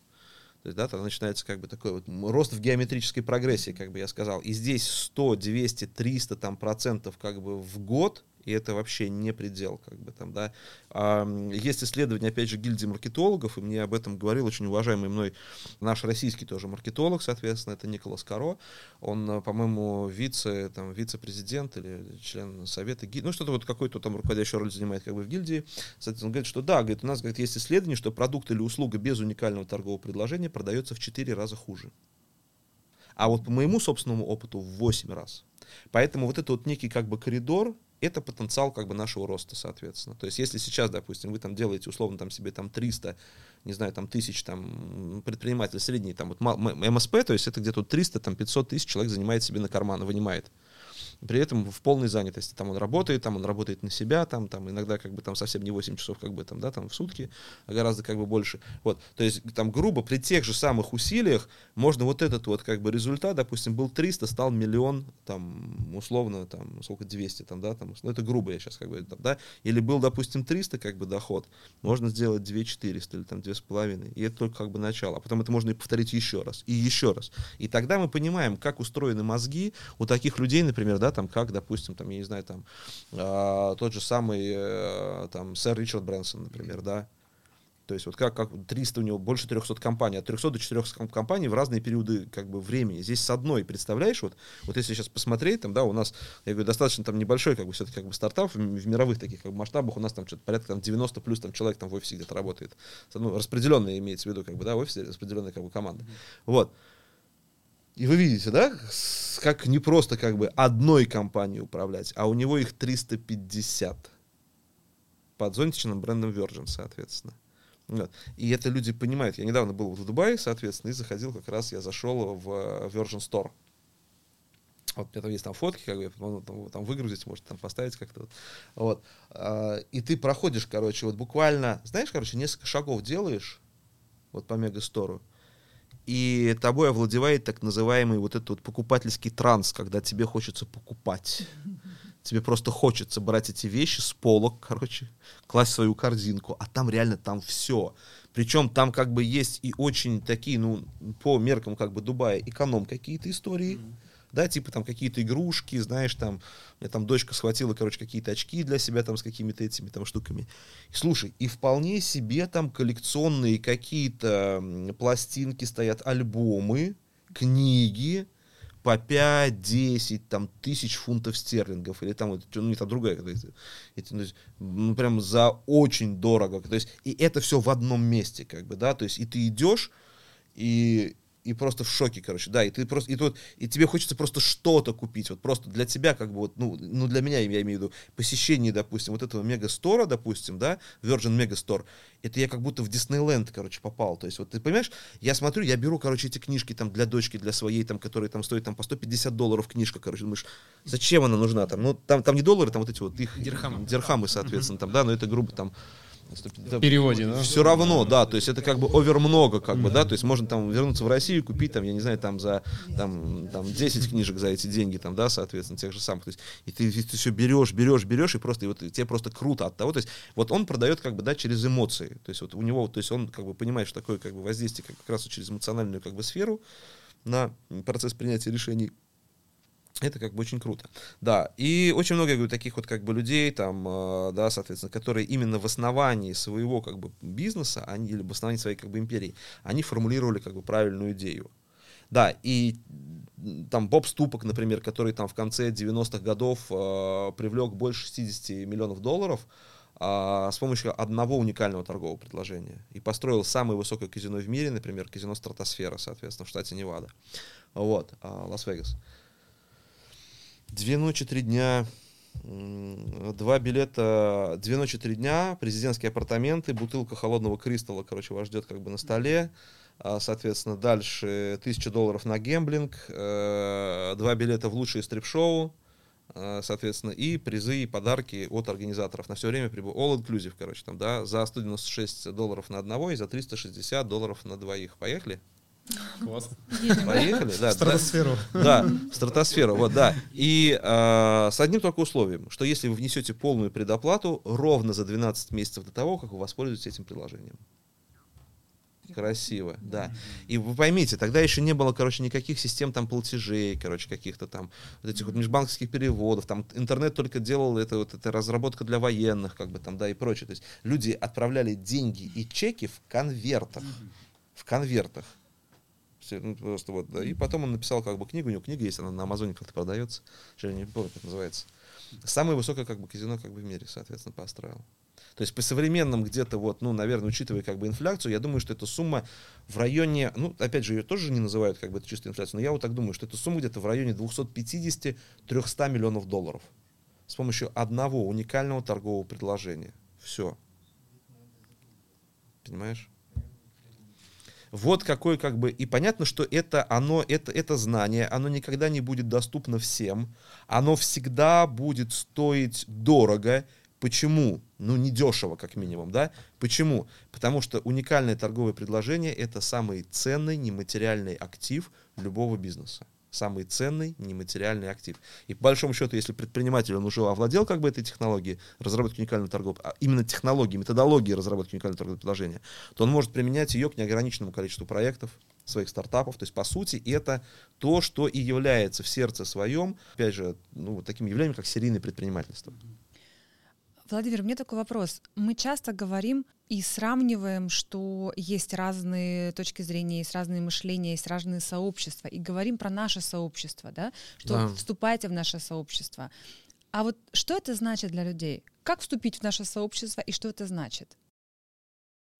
То есть, да, тогда начинается как бы такой вот рост в геометрической прогрессии, как бы я сказал. И здесь 100, 200, 300 там процентов как бы в год, и это вообще не предел, как бы там, да. А, есть исследование, опять же, гильдии маркетологов, и мне об этом говорил очень уважаемый мной наш российский тоже маркетолог, соответственно, это Николас Каро. Он, э, по-моему, вице, там, вице-президент или член совета гильдии, ну, что-то вот какой-то там руководящую роль занимает как бы в гильдии. Соответственно, он говорит, что да, говорит, у нас говорит, есть исследование, что продукт или услуга без уникального торгового предложения продается в 4 раза хуже. А вот по моему собственному опыту в 8 раз. Поэтому вот это вот некий как бы коридор, это потенциал как бы нашего роста, соответственно. То есть если сейчас, допустим, вы там делаете условно там себе там 300, не знаю, там тысяч там предпринимателей средний, там вот МСП, то есть это где-то вот 300, там 500 тысяч человек занимает себе на карман, вынимает. При этом в полной занятости. Там он работает, там он работает на себя, там, там иногда как бы там совсем не 8 часов как бы там, да, там в сутки, а гораздо как бы больше. Вот, то есть там грубо при тех же самых усилиях можно вот этот вот как бы результат, допустим, был 300, стал миллион, там, условно, там, сколько, 200, там, да, там, ну это грубо я сейчас как бы, там, да, или был, допустим, 300 как бы доход, можно сделать 2 400 или там 2,5, и это только как бы начало, а потом это можно и повторить еще раз, и еще раз. И тогда мы понимаем, как устроены мозги у таких людей, например, да, там, как, допустим, там, я не знаю, там, а, тот же самый, э, там, сэр Ричард Брэнсон, например, да, то есть вот как, как 300 у него, больше 300 компаний, от 300 до 400 ком- компаний в разные периоды как бы времени. Здесь с одной, представляешь, вот, вот если сейчас посмотреть, там, да, у нас, я говорю, достаточно там небольшой как бы все-таки как бы стартап в, в мировых таких как бы масштабах, у нас там что-то порядка там 90 плюс там человек там в офисе где-то работает. Ну, распределенная имеется в виду, как бы, да, в офисе распределенная как бы команда. Вот. И вы видите, да, как не просто как бы одной компанией управлять, а у него их 350 под зонтичным брендом Virgin, соответственно. Вот. И это люди понимают. Я недавно был в Дубае, соответственно, и заходил как раз, я зашел в э, Virgin Store. Вот у меня там есть там фотки, как бы, могу там, там выгрузить, может там поставить как-то. Вот. вот. А, и ты проходишь, короче, вот буквально, знаешь, короче, несколько шагов делаешь, вот по Мегастору, и тобой овладевает так называемый вот этот вот покупательский транс, когда тебе хочется покупать. Тебе просто хочется брать эти вещи с полок, короче, класть свою корзинку, а там реально там все. Причем там как бы есть и очень такие, ну, по меркам как бы Дубая, эконом какие-то истории. Mm-hmm да, типа там какие-то игрушки, знаешь, там, у меня там дочка схватила, короче, какие-то очки для себя там с какими-то этими там штуками. Слушай, и вполне себе там коллекционные какие-то пластинки стоят, альбомы, книги, по 5-10 там, тысяч фунтов стерлингов, или там, ну, не там другая, эти, ну, ну, прям за очень дорого, то есть, и это все в одном месте, как бы, да, то есть, и ты идешь, и, и просто в шоке, короче, да, и ты просто, и тут, и тебе хочется просто что-то купить, вот просто для тебя, как бы вот, ну, ну для меня, я имею в виду, посещение, допустим, вот этого мегастора, допустим, да, Virgin Megastore, это я как будто в Диснейленд, короче, попал, то есть вот ты понимаешь, я смотрю, я беру, короче, эти книжки там для дочки, для своей, там, которые там стоят там по 150 долларов книжка, короче, думаешь, зачем она нужна там, ну, там, там не доллары, там вот эти вот их, дирхамы, дирхамы соответственно, там, да, но это грубо там, в переводе, да? Все равно, да, то есть это как бы овер много, как бы, да, то есть можно там вернуться в Россию, купить там, я не знаю, там за там, там 10 книжек за эти деньги, там, да, соответственно, тех же самых, то есть и ты, ты все берешь, берешь, берешь, и просто, и вот тебе просто круто от того, то есть вот он продает как бы, да, через эмоции, то есть вот у него, то есть он как бы понимает, что такое как бы воздействие как раз через эмоциональную как бы сферу на процесс принятия решений, это как бы очень круто. Да, и очень много, я говорю, таких вот как бы людей, там, э, да, соответственно, которые именно в основании своего как бы бизнеса, они, или в основании своей как бы империи, они формулировали как бы правильную идею. Да, и там Боб Ступок, например, который там в конце 90-х годов э, привлек больше 60 миллионов долларов, э, с помощью одного уникального торгового предложения. И построил самое высокое казино в мире, например, казино Стратосфера, соответственно, в штате Невада. Вот, э, Лас-Вегас. Две ночи, три дня, два билета, две ночи, три дня, президентские апартаменты, бутылка холодного кристалла, короче, вас ждет как бы на столе. А, соответственно, дальше тысяча долларов на гемблинг, э, два билета в лучшее стрип-шоу, э, соответственно, и призы и подарки от организаторов. На все время прибыл all inclusive, короче, там, да, за 196 долларов на одного и за 360 долларов на двоих. Поехали? Класс. Поехали, да. Стратосферу. Да, стратосферу, вот, да. И э, с одним только условием, что если вы внесете полную предоплату ровно за 12 месяцев до того, как вы воспользуетесь этим приложением. Красиво, да. И вы поймите, тогда еще не было, короче, никаких систем там платежей, короче, каких-то там вот этих вот межбанковских переводов, там интернет только делал это вот эта разработка для военных, как бы там, да, и прочее. То есть люди отправляли деньги и чеки в конвертах, в конвертах ну, просто вот, да. И потом он написал как бы книгу, у него книга есть, она на Амазоне как-то продается, помню, как называется. Самое высокое как бы казино как бы в мире, соответственно, построил. То есть по современным где-то вот, ну, наверное, учитывая как бы инфляцию, я думаю, что эта сумма в районе, ну, опять же, ее тоже не называют как бы это чистой инфляцией, но я вот так думаю, что эта сумма где-то в районе 250-300 миллионов долларов с помощью одного уникального торгового предложения. Все. Понимаешь? Вот какой как бы... И понятно, что это оно, это, это знание, оно никогда не будет доступно всем. Оно всегда будет стоить дорого. Почему? Ну, не дешево, как минимум, да? Почему? Потому что уникальное торговое предложение — это самый ценный нематериальный актив любого бизнеса самый ценный нематериальный актив. И по большому счету, если предприниматель, он уже овладел как бы этой технологией разработки уникального торгового, а именно технологии, методологии разработки уникального торгового предложения, то он может применять ее к неограниченному количеству проектов, своих стартапов. То есть, по сути, это то, что и является в сердце своем, опять же, ну, таким явлением, как серийное предпринимательство. Владимир, мне такой вопрос. Мы часто говорим и сравниваем, что есть разные точки зрения, есть разные мышления, есть разные сообщества, и говорим про наше сообщество, да, что да. вступайте в наше сообщество. А вот что это значит для людей? Как вступить в наше сообщество и что это значит?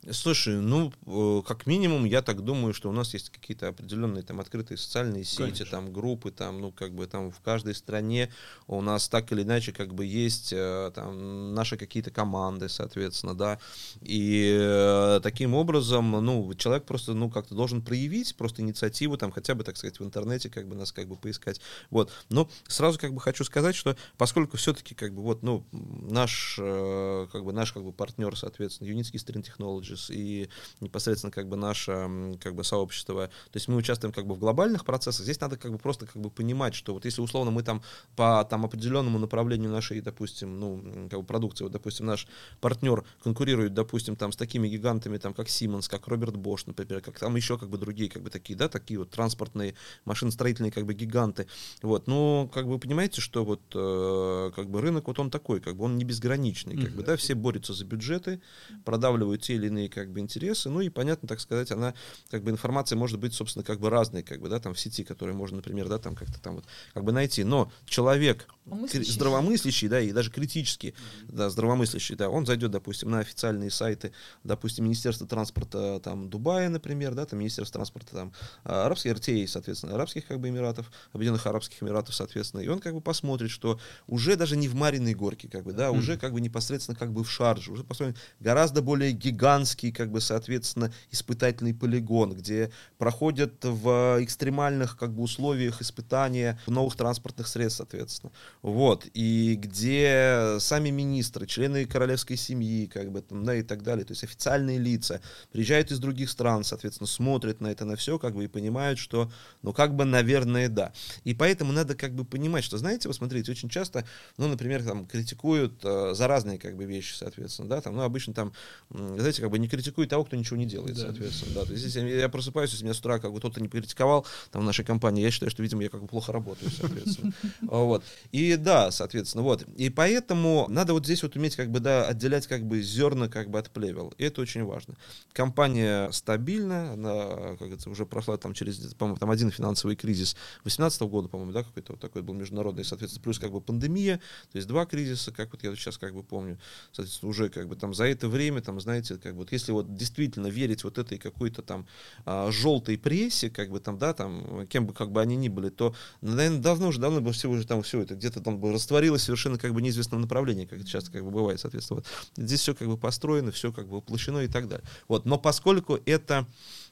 Слушай, ну, э, как минимум, я так думаю, что у нас есть какие-то определенные там открытые социальные сети, Конечно. там группы, там, ну, как бы там в каждой стране у нас так или иначе как бы есть э, там наши какие-то команды, соответственно, да, и э, таким образом, ну, человек просто, ну, как-то должен проявить просто инициативу, там, хотя бы, так сказать, в интернете как бы нас как бы поискать, вот, но сразу как бы хочу сказать, что поскольку все-таки как бы вот, ну, наш, как бы наш как бы партнер, соответственно, Unity String Technologies и непосредственно как бы наше как бы сообщество, то есть мы участвуем как бы в глобальных процессах, здесь надо как бы просто как бы понимать, что вот если условно мы там по там определенному направлению нашей, допустим, ну, как бы продукции, вот, допустим, наш партнер конкурирует, допустим, там с такими гигантами, там, как Siemens, как Роберт Бош, например, как там еще как бы другие, как бы такие, да, такие вот транспортные, машиностроительные, как бы гиганты, вот, ну, как бы понимаете, что вот, э, как бы рынок вот он такой, как бы он не безграничный, как бы, да, все борются за бюджеты, продавливают те или иные, как бы, интересы, ну, и понятно, так сказать, она, как бы, информация может быть, собственно, как бы разной, как бы, да, там, в сети, которую можно, например, да, там, как-то там вот, как бы найти, но человек, Здравомыслящий. здравомыслящий, да, и даже критически, да, здравомыслящий, да, он зайдет, допустим, на официальные сайты, допустим, Министерства транспорта там Дубая, например, да, там Министерство транспорта там а, арабских РТА, соответственно, арабских как бы эмиратов, Объединенных Арабских Эмиратов, соответственно, и он как бы посмотрит, что уже даже не в Мариной горке, как бы, да, уже как бы непосредственно как бы в Шарже, уже построен гораздо более гигантский, как бы, соответственно, испытательный полигон, где проходят в экстремальных как бы условиях испытания новых транспортных средств, соответственно. Вот. И где сами министры, члены королевской семьи, как бы там, да, и так далее, то есть официальные лица приезжают из других стран, соответственно, смотрят на это на все, как бы и понимают, что, ну, как бы, наверное, да. И поэтому надо как бы понимать, что, знаете, вы смотрите, очень часто, ну, например, там критикуют э, за разные как бы вещи, соответственно, да, там, ну, обычно там, знаете, как бы не критикуют того, кто ничего не делает, Да. соответственно, да. То есть, если я просыпаюсь, если меня с утра как бы кто-то не критиковал там в нашей компании, я считаю, что, видимо, я как бы плохо работаю, соответственно. Вот. И да, соответственно, вот. И поэтому надо вот здесь вот уметь как бы, да, отделять как бы зерна как бы от плевел. И это очень важно. Компания стабильна, она, как говорится, уже прошла там через, по-моему, там один финансовый кризис 2018 года, по-моему, да, какой-то вот такой был международный, соответственно, плюс как бы пандемия, то есть два кризиса, как вот я сейчас как бы помню, соответственно, уже как бы там за это время, там, знаете, как бы вот если вот действительно верить вот этой какой-то там а, желтой прессе, как бы там, да, там, кем бы как бы они ни были, то, наверное, давно уже, давно бы все уже там все это где-то там бы растворилось совершенно как бы неизвестном направлении, как это часто как бы бывает, соответственно. Вот. Здесь все как бы построено, все как бы воплощено и так далее. Вот. Но поскольку это,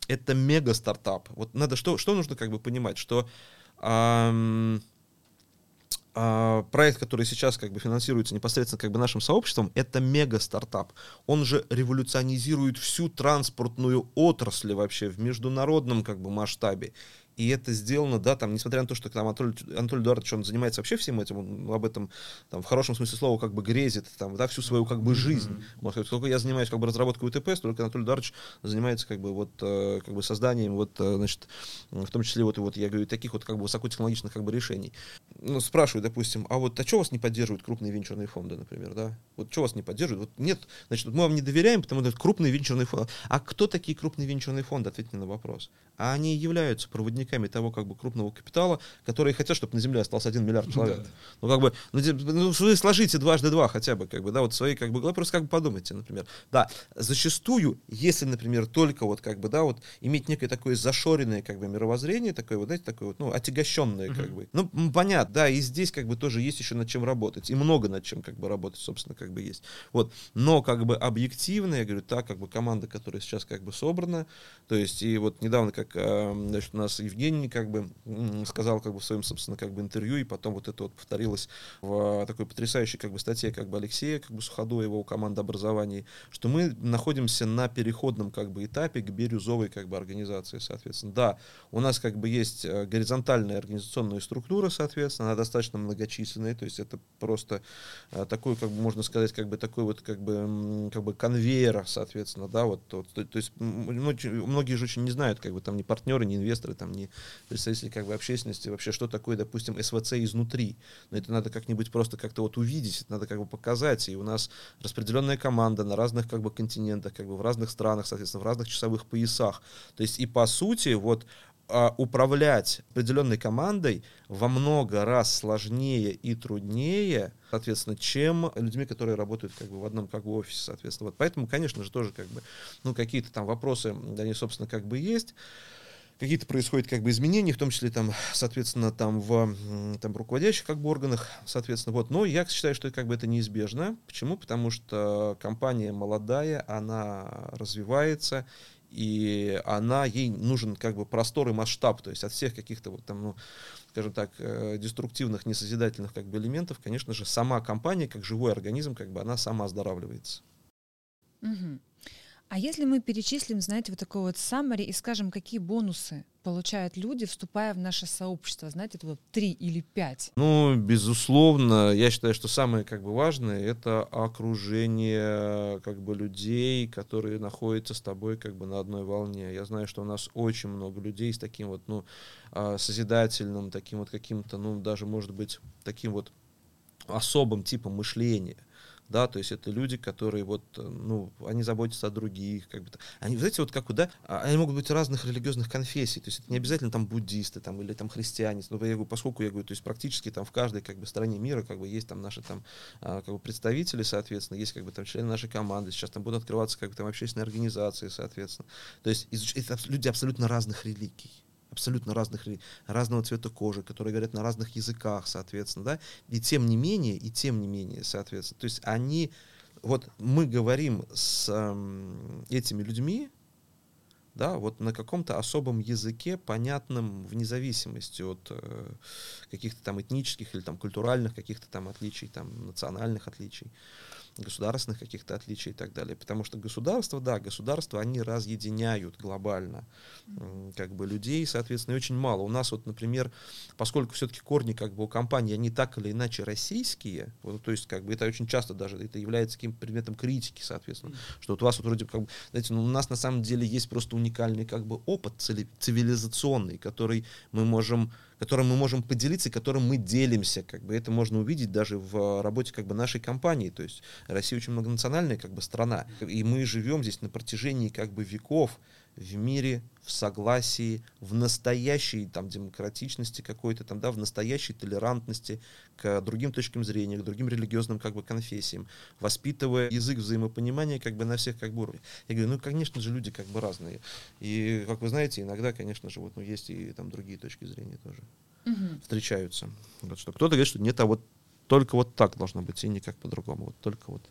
это мега стартап, вот надо, что, что нужно как бы понимать, что ам, а, проект, который сейчас как бы финансируется непосредственно как бы нашим сообществом, это мега стартап. Он же революционизирует всю транспортную отрасль вообще в международном как бы масштабе. И это сделано, да, там, несмотря на то, что там Анатолий, Анатолий Эдуардович, он занимается вообще всем этим, он об этом, там, в хорошем смысле слова, как бы грезит, там, да, всю свою, как бы, жизнь. Можно сказать, сколько я занимаюсь, как бы, разработкой УТП, столько Анатолий Эдуардович занимается, как бы, вот, э, как бы, созданием, вот, э, значит, в том числе, вот, и вот, я говорю, таких вот, как бы, высокотехнологичных, как бы, решений. Ну, спрашиваю, допустим, а вот, а что вас не поддерживают крупные венчурные фонды, например, да? Вот что вас не поддерживают? Вот нет, значит, мы вам не доверяем, потому что это крупные венчурные фонды. А кто такие крупные венчурные фонды? Ответьте на вопрос. А они являются проводниками того, как бы, крупного капитала, которые хотят, чтобы на Земле остался один миллиард человек. Ну, как бы, ну, ну, вы сложите дважды два хотя бы, как бы, да, вот свои, как бы, просто как бы подумайте, например. Да, зачастую, если, например, только вот, как бы, да, вот, иметь некое такое зашоренное, как бы, мировоззрение, такое, вот, знаете, такое вот, ну, отягощенное, как бы. Ну, понятно, да, и здесь, как бы, тоже есть еще над чем работать, и много над чем, как бы, работать, собственно, как бы, есть. Вот, но, как бы, объективно, я говорю, так, как бы, команда, которая сейчас, как бы, собрана, то есть, и вот недавно, как, э, значит, у нас Евгений, как бы, сказал, как бы, в своем, собственно, как бы, интервью, и потом вот это вот повторилось в такой потрясающей, как бы, статье, как бы, Алексея, как бы, Суходоева, его команда образований, что мы находимся на переходном, как бы, этапе к бирюзовой, как бы, организации, соответственно. Да, у нас, как бы, есть э, горизонтальная организационная структура, соответственно, она достаточно многочисленная, то есть это просто э, такой, как бы, можно сказать, как бы, такой вот, как бы, как бы, конвейер, соответственно, да, вот, вот, то, то есть многие же очень не знают, как бы, там, ни партнеры, ни инвесторы, там, ни представители, как бы, общественности, вообще, что такое, допустим, СВЦ изнутри. Но это надо как-нибудь просто как-то вот увидеть, это надо как бы показать, и у нас распределенная команда на разных, как бы, континентах, как бы, в разных странах, соответственно, в разных часовых поясах. То есть, и по сути, вот, а, управлять определенной командой во много раз сложнее и труднее, соответственно, чем людьми, которые работают как бы в одном как бы офисе, соответственно. Вот поэтому, конечно же, тоже как бы, ну, какие-то там вопросы, они, собственно, как бы есть какие-то происходят как бы изменения, в том числе там, соответственно, там в там, руководящих как бы органах, соответственно, вот. Но я считаю, что как бы это неизбежно. Почему? Потому что компания молодая, она развивается, и она, ей нужен как бы простор и масштаб, то есть от всех каких-то вот там, ну, скажем так, э, деструктивных, несозидательных как бы элементов, конечно же, сама компания, как живой организм, как бы она сама оздоравливается. Угу. А если мы перечислим, знаете, вот такой вот summary и скажем, какие бонусы получают люди, вступая в наше сообщество, знаете, это вот три или пять? Ну, безусловно, я считаю, что самое как бы важное это окружение как бы людей, которые находятся с тобой как бы на одной волне. Я знаю, что у нас очень много людей с таким вот, ну, а, созидательным, таким вот каким-то, ну, даже, может быть, таким вот особым типом мышления да, то есть это люди, которые вот, э, ну, они заботятся о других, как бы, они, знаете, вот как, да, а, они могут быть разных религиозных конфессий, то есть это не обязательно там буддисты, там, или там христиане, но я говорю, поскольку я говорю, то есть практически там в каждой, как бы, стране мира, как бы, есть там наши там, а, как бы, представители, соответственно, есть, как бы, там, члены нашей команды, сейчас там будут открываться, как бы, там, общественные организации, соответственно, то есть это люди абсолютно разных религий, абсолютно разных, разного цвета кожи, которые говорят на разных языках, соответственно, да, и тем не менее, и тем не менее, соответственно, то есть они, вот мы говорим с э, этими людьми, да, вот на каком-то особом языке, понятном вне зависимости от э, каких-то там этнических или там культуральных каких-то там отличий, там национальных отличий государственных каких-то отличий и так далее. Потому что государства, да, государства, они разъединяют глобально как бы людей, соответственно, очень мало. У нас вот, например, поскольку все-таки корни как бы у компании, они так или иначе российские, вот, то есть как бы это очень часто даже это является каким-то предметом критики, соответственно, mm-hmm. что вот у вас вот вроде как бы, знаете, ну, у нас на самом деле есть просто уникальный как бы опыт цивилизационный, который мы можем которым мы можем поделиться, которым мы делимся. Как бы это можно увидеть даже в работе как бы нашей компании. То есть Россия очень многонациональная как бы страна, и мы живем здесь на протяжении как бы веков в мире, в согласии, в настоящей там демократичности какой-то там, да, в настоящей толерантности к другим точкам зрения, к другим религиозным как бы конфессиям, воспитывая язык взаимопонимания как бы на всех как бы уровнях. Я говорю, ну, конечно же, люди как бы разные. И, как вы знаете, иногда, конечно же, вот, ну, есть и там другие точки зрения тоже угу. встречаются. Вот что кто-то говорит, что нет, а вот только вот так должно быть, и никак по-другому. Вот только вот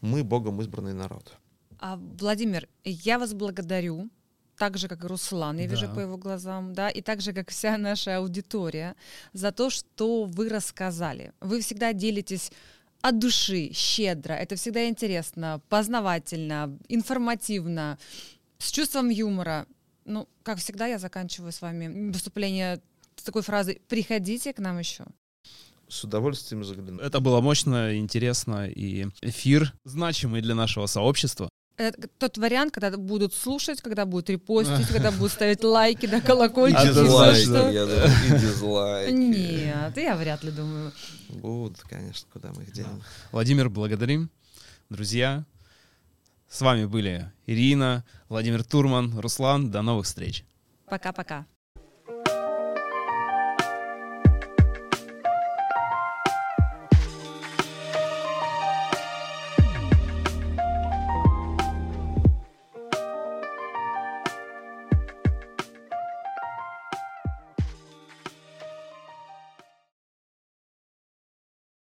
мы Богом избранный народ. А, Владимир, я вас благодарю так же, как и Руслан, я да. вижу по его глазам, да, и так же, как вся наша аудитория, за то, что вы рассказали. Вы всегда делитесь от души, щедро. Это всегда интересно, познавательно, информативно, с чувством юмора. Ну, как всегда, я заканчиваю с вами выступление с такой фразой «Приходите к нам еще». С удовольствием загляну. Это было мощно, интересно, и эфир значимый для нашего сообщества. Это тот вариант, когда будут слушать, когда будут репостить, когда будут ставить лайки, да, колокольчики. И дизлайки, я думаю, и дизлайки. Нет, я вряд ли думаю. Будут, конечно, куда мы их денем. Владимир, благодарим. Друзья, с вами были Ирина, Владимир Турман, Руслан. До новых встреч. Пока-пока.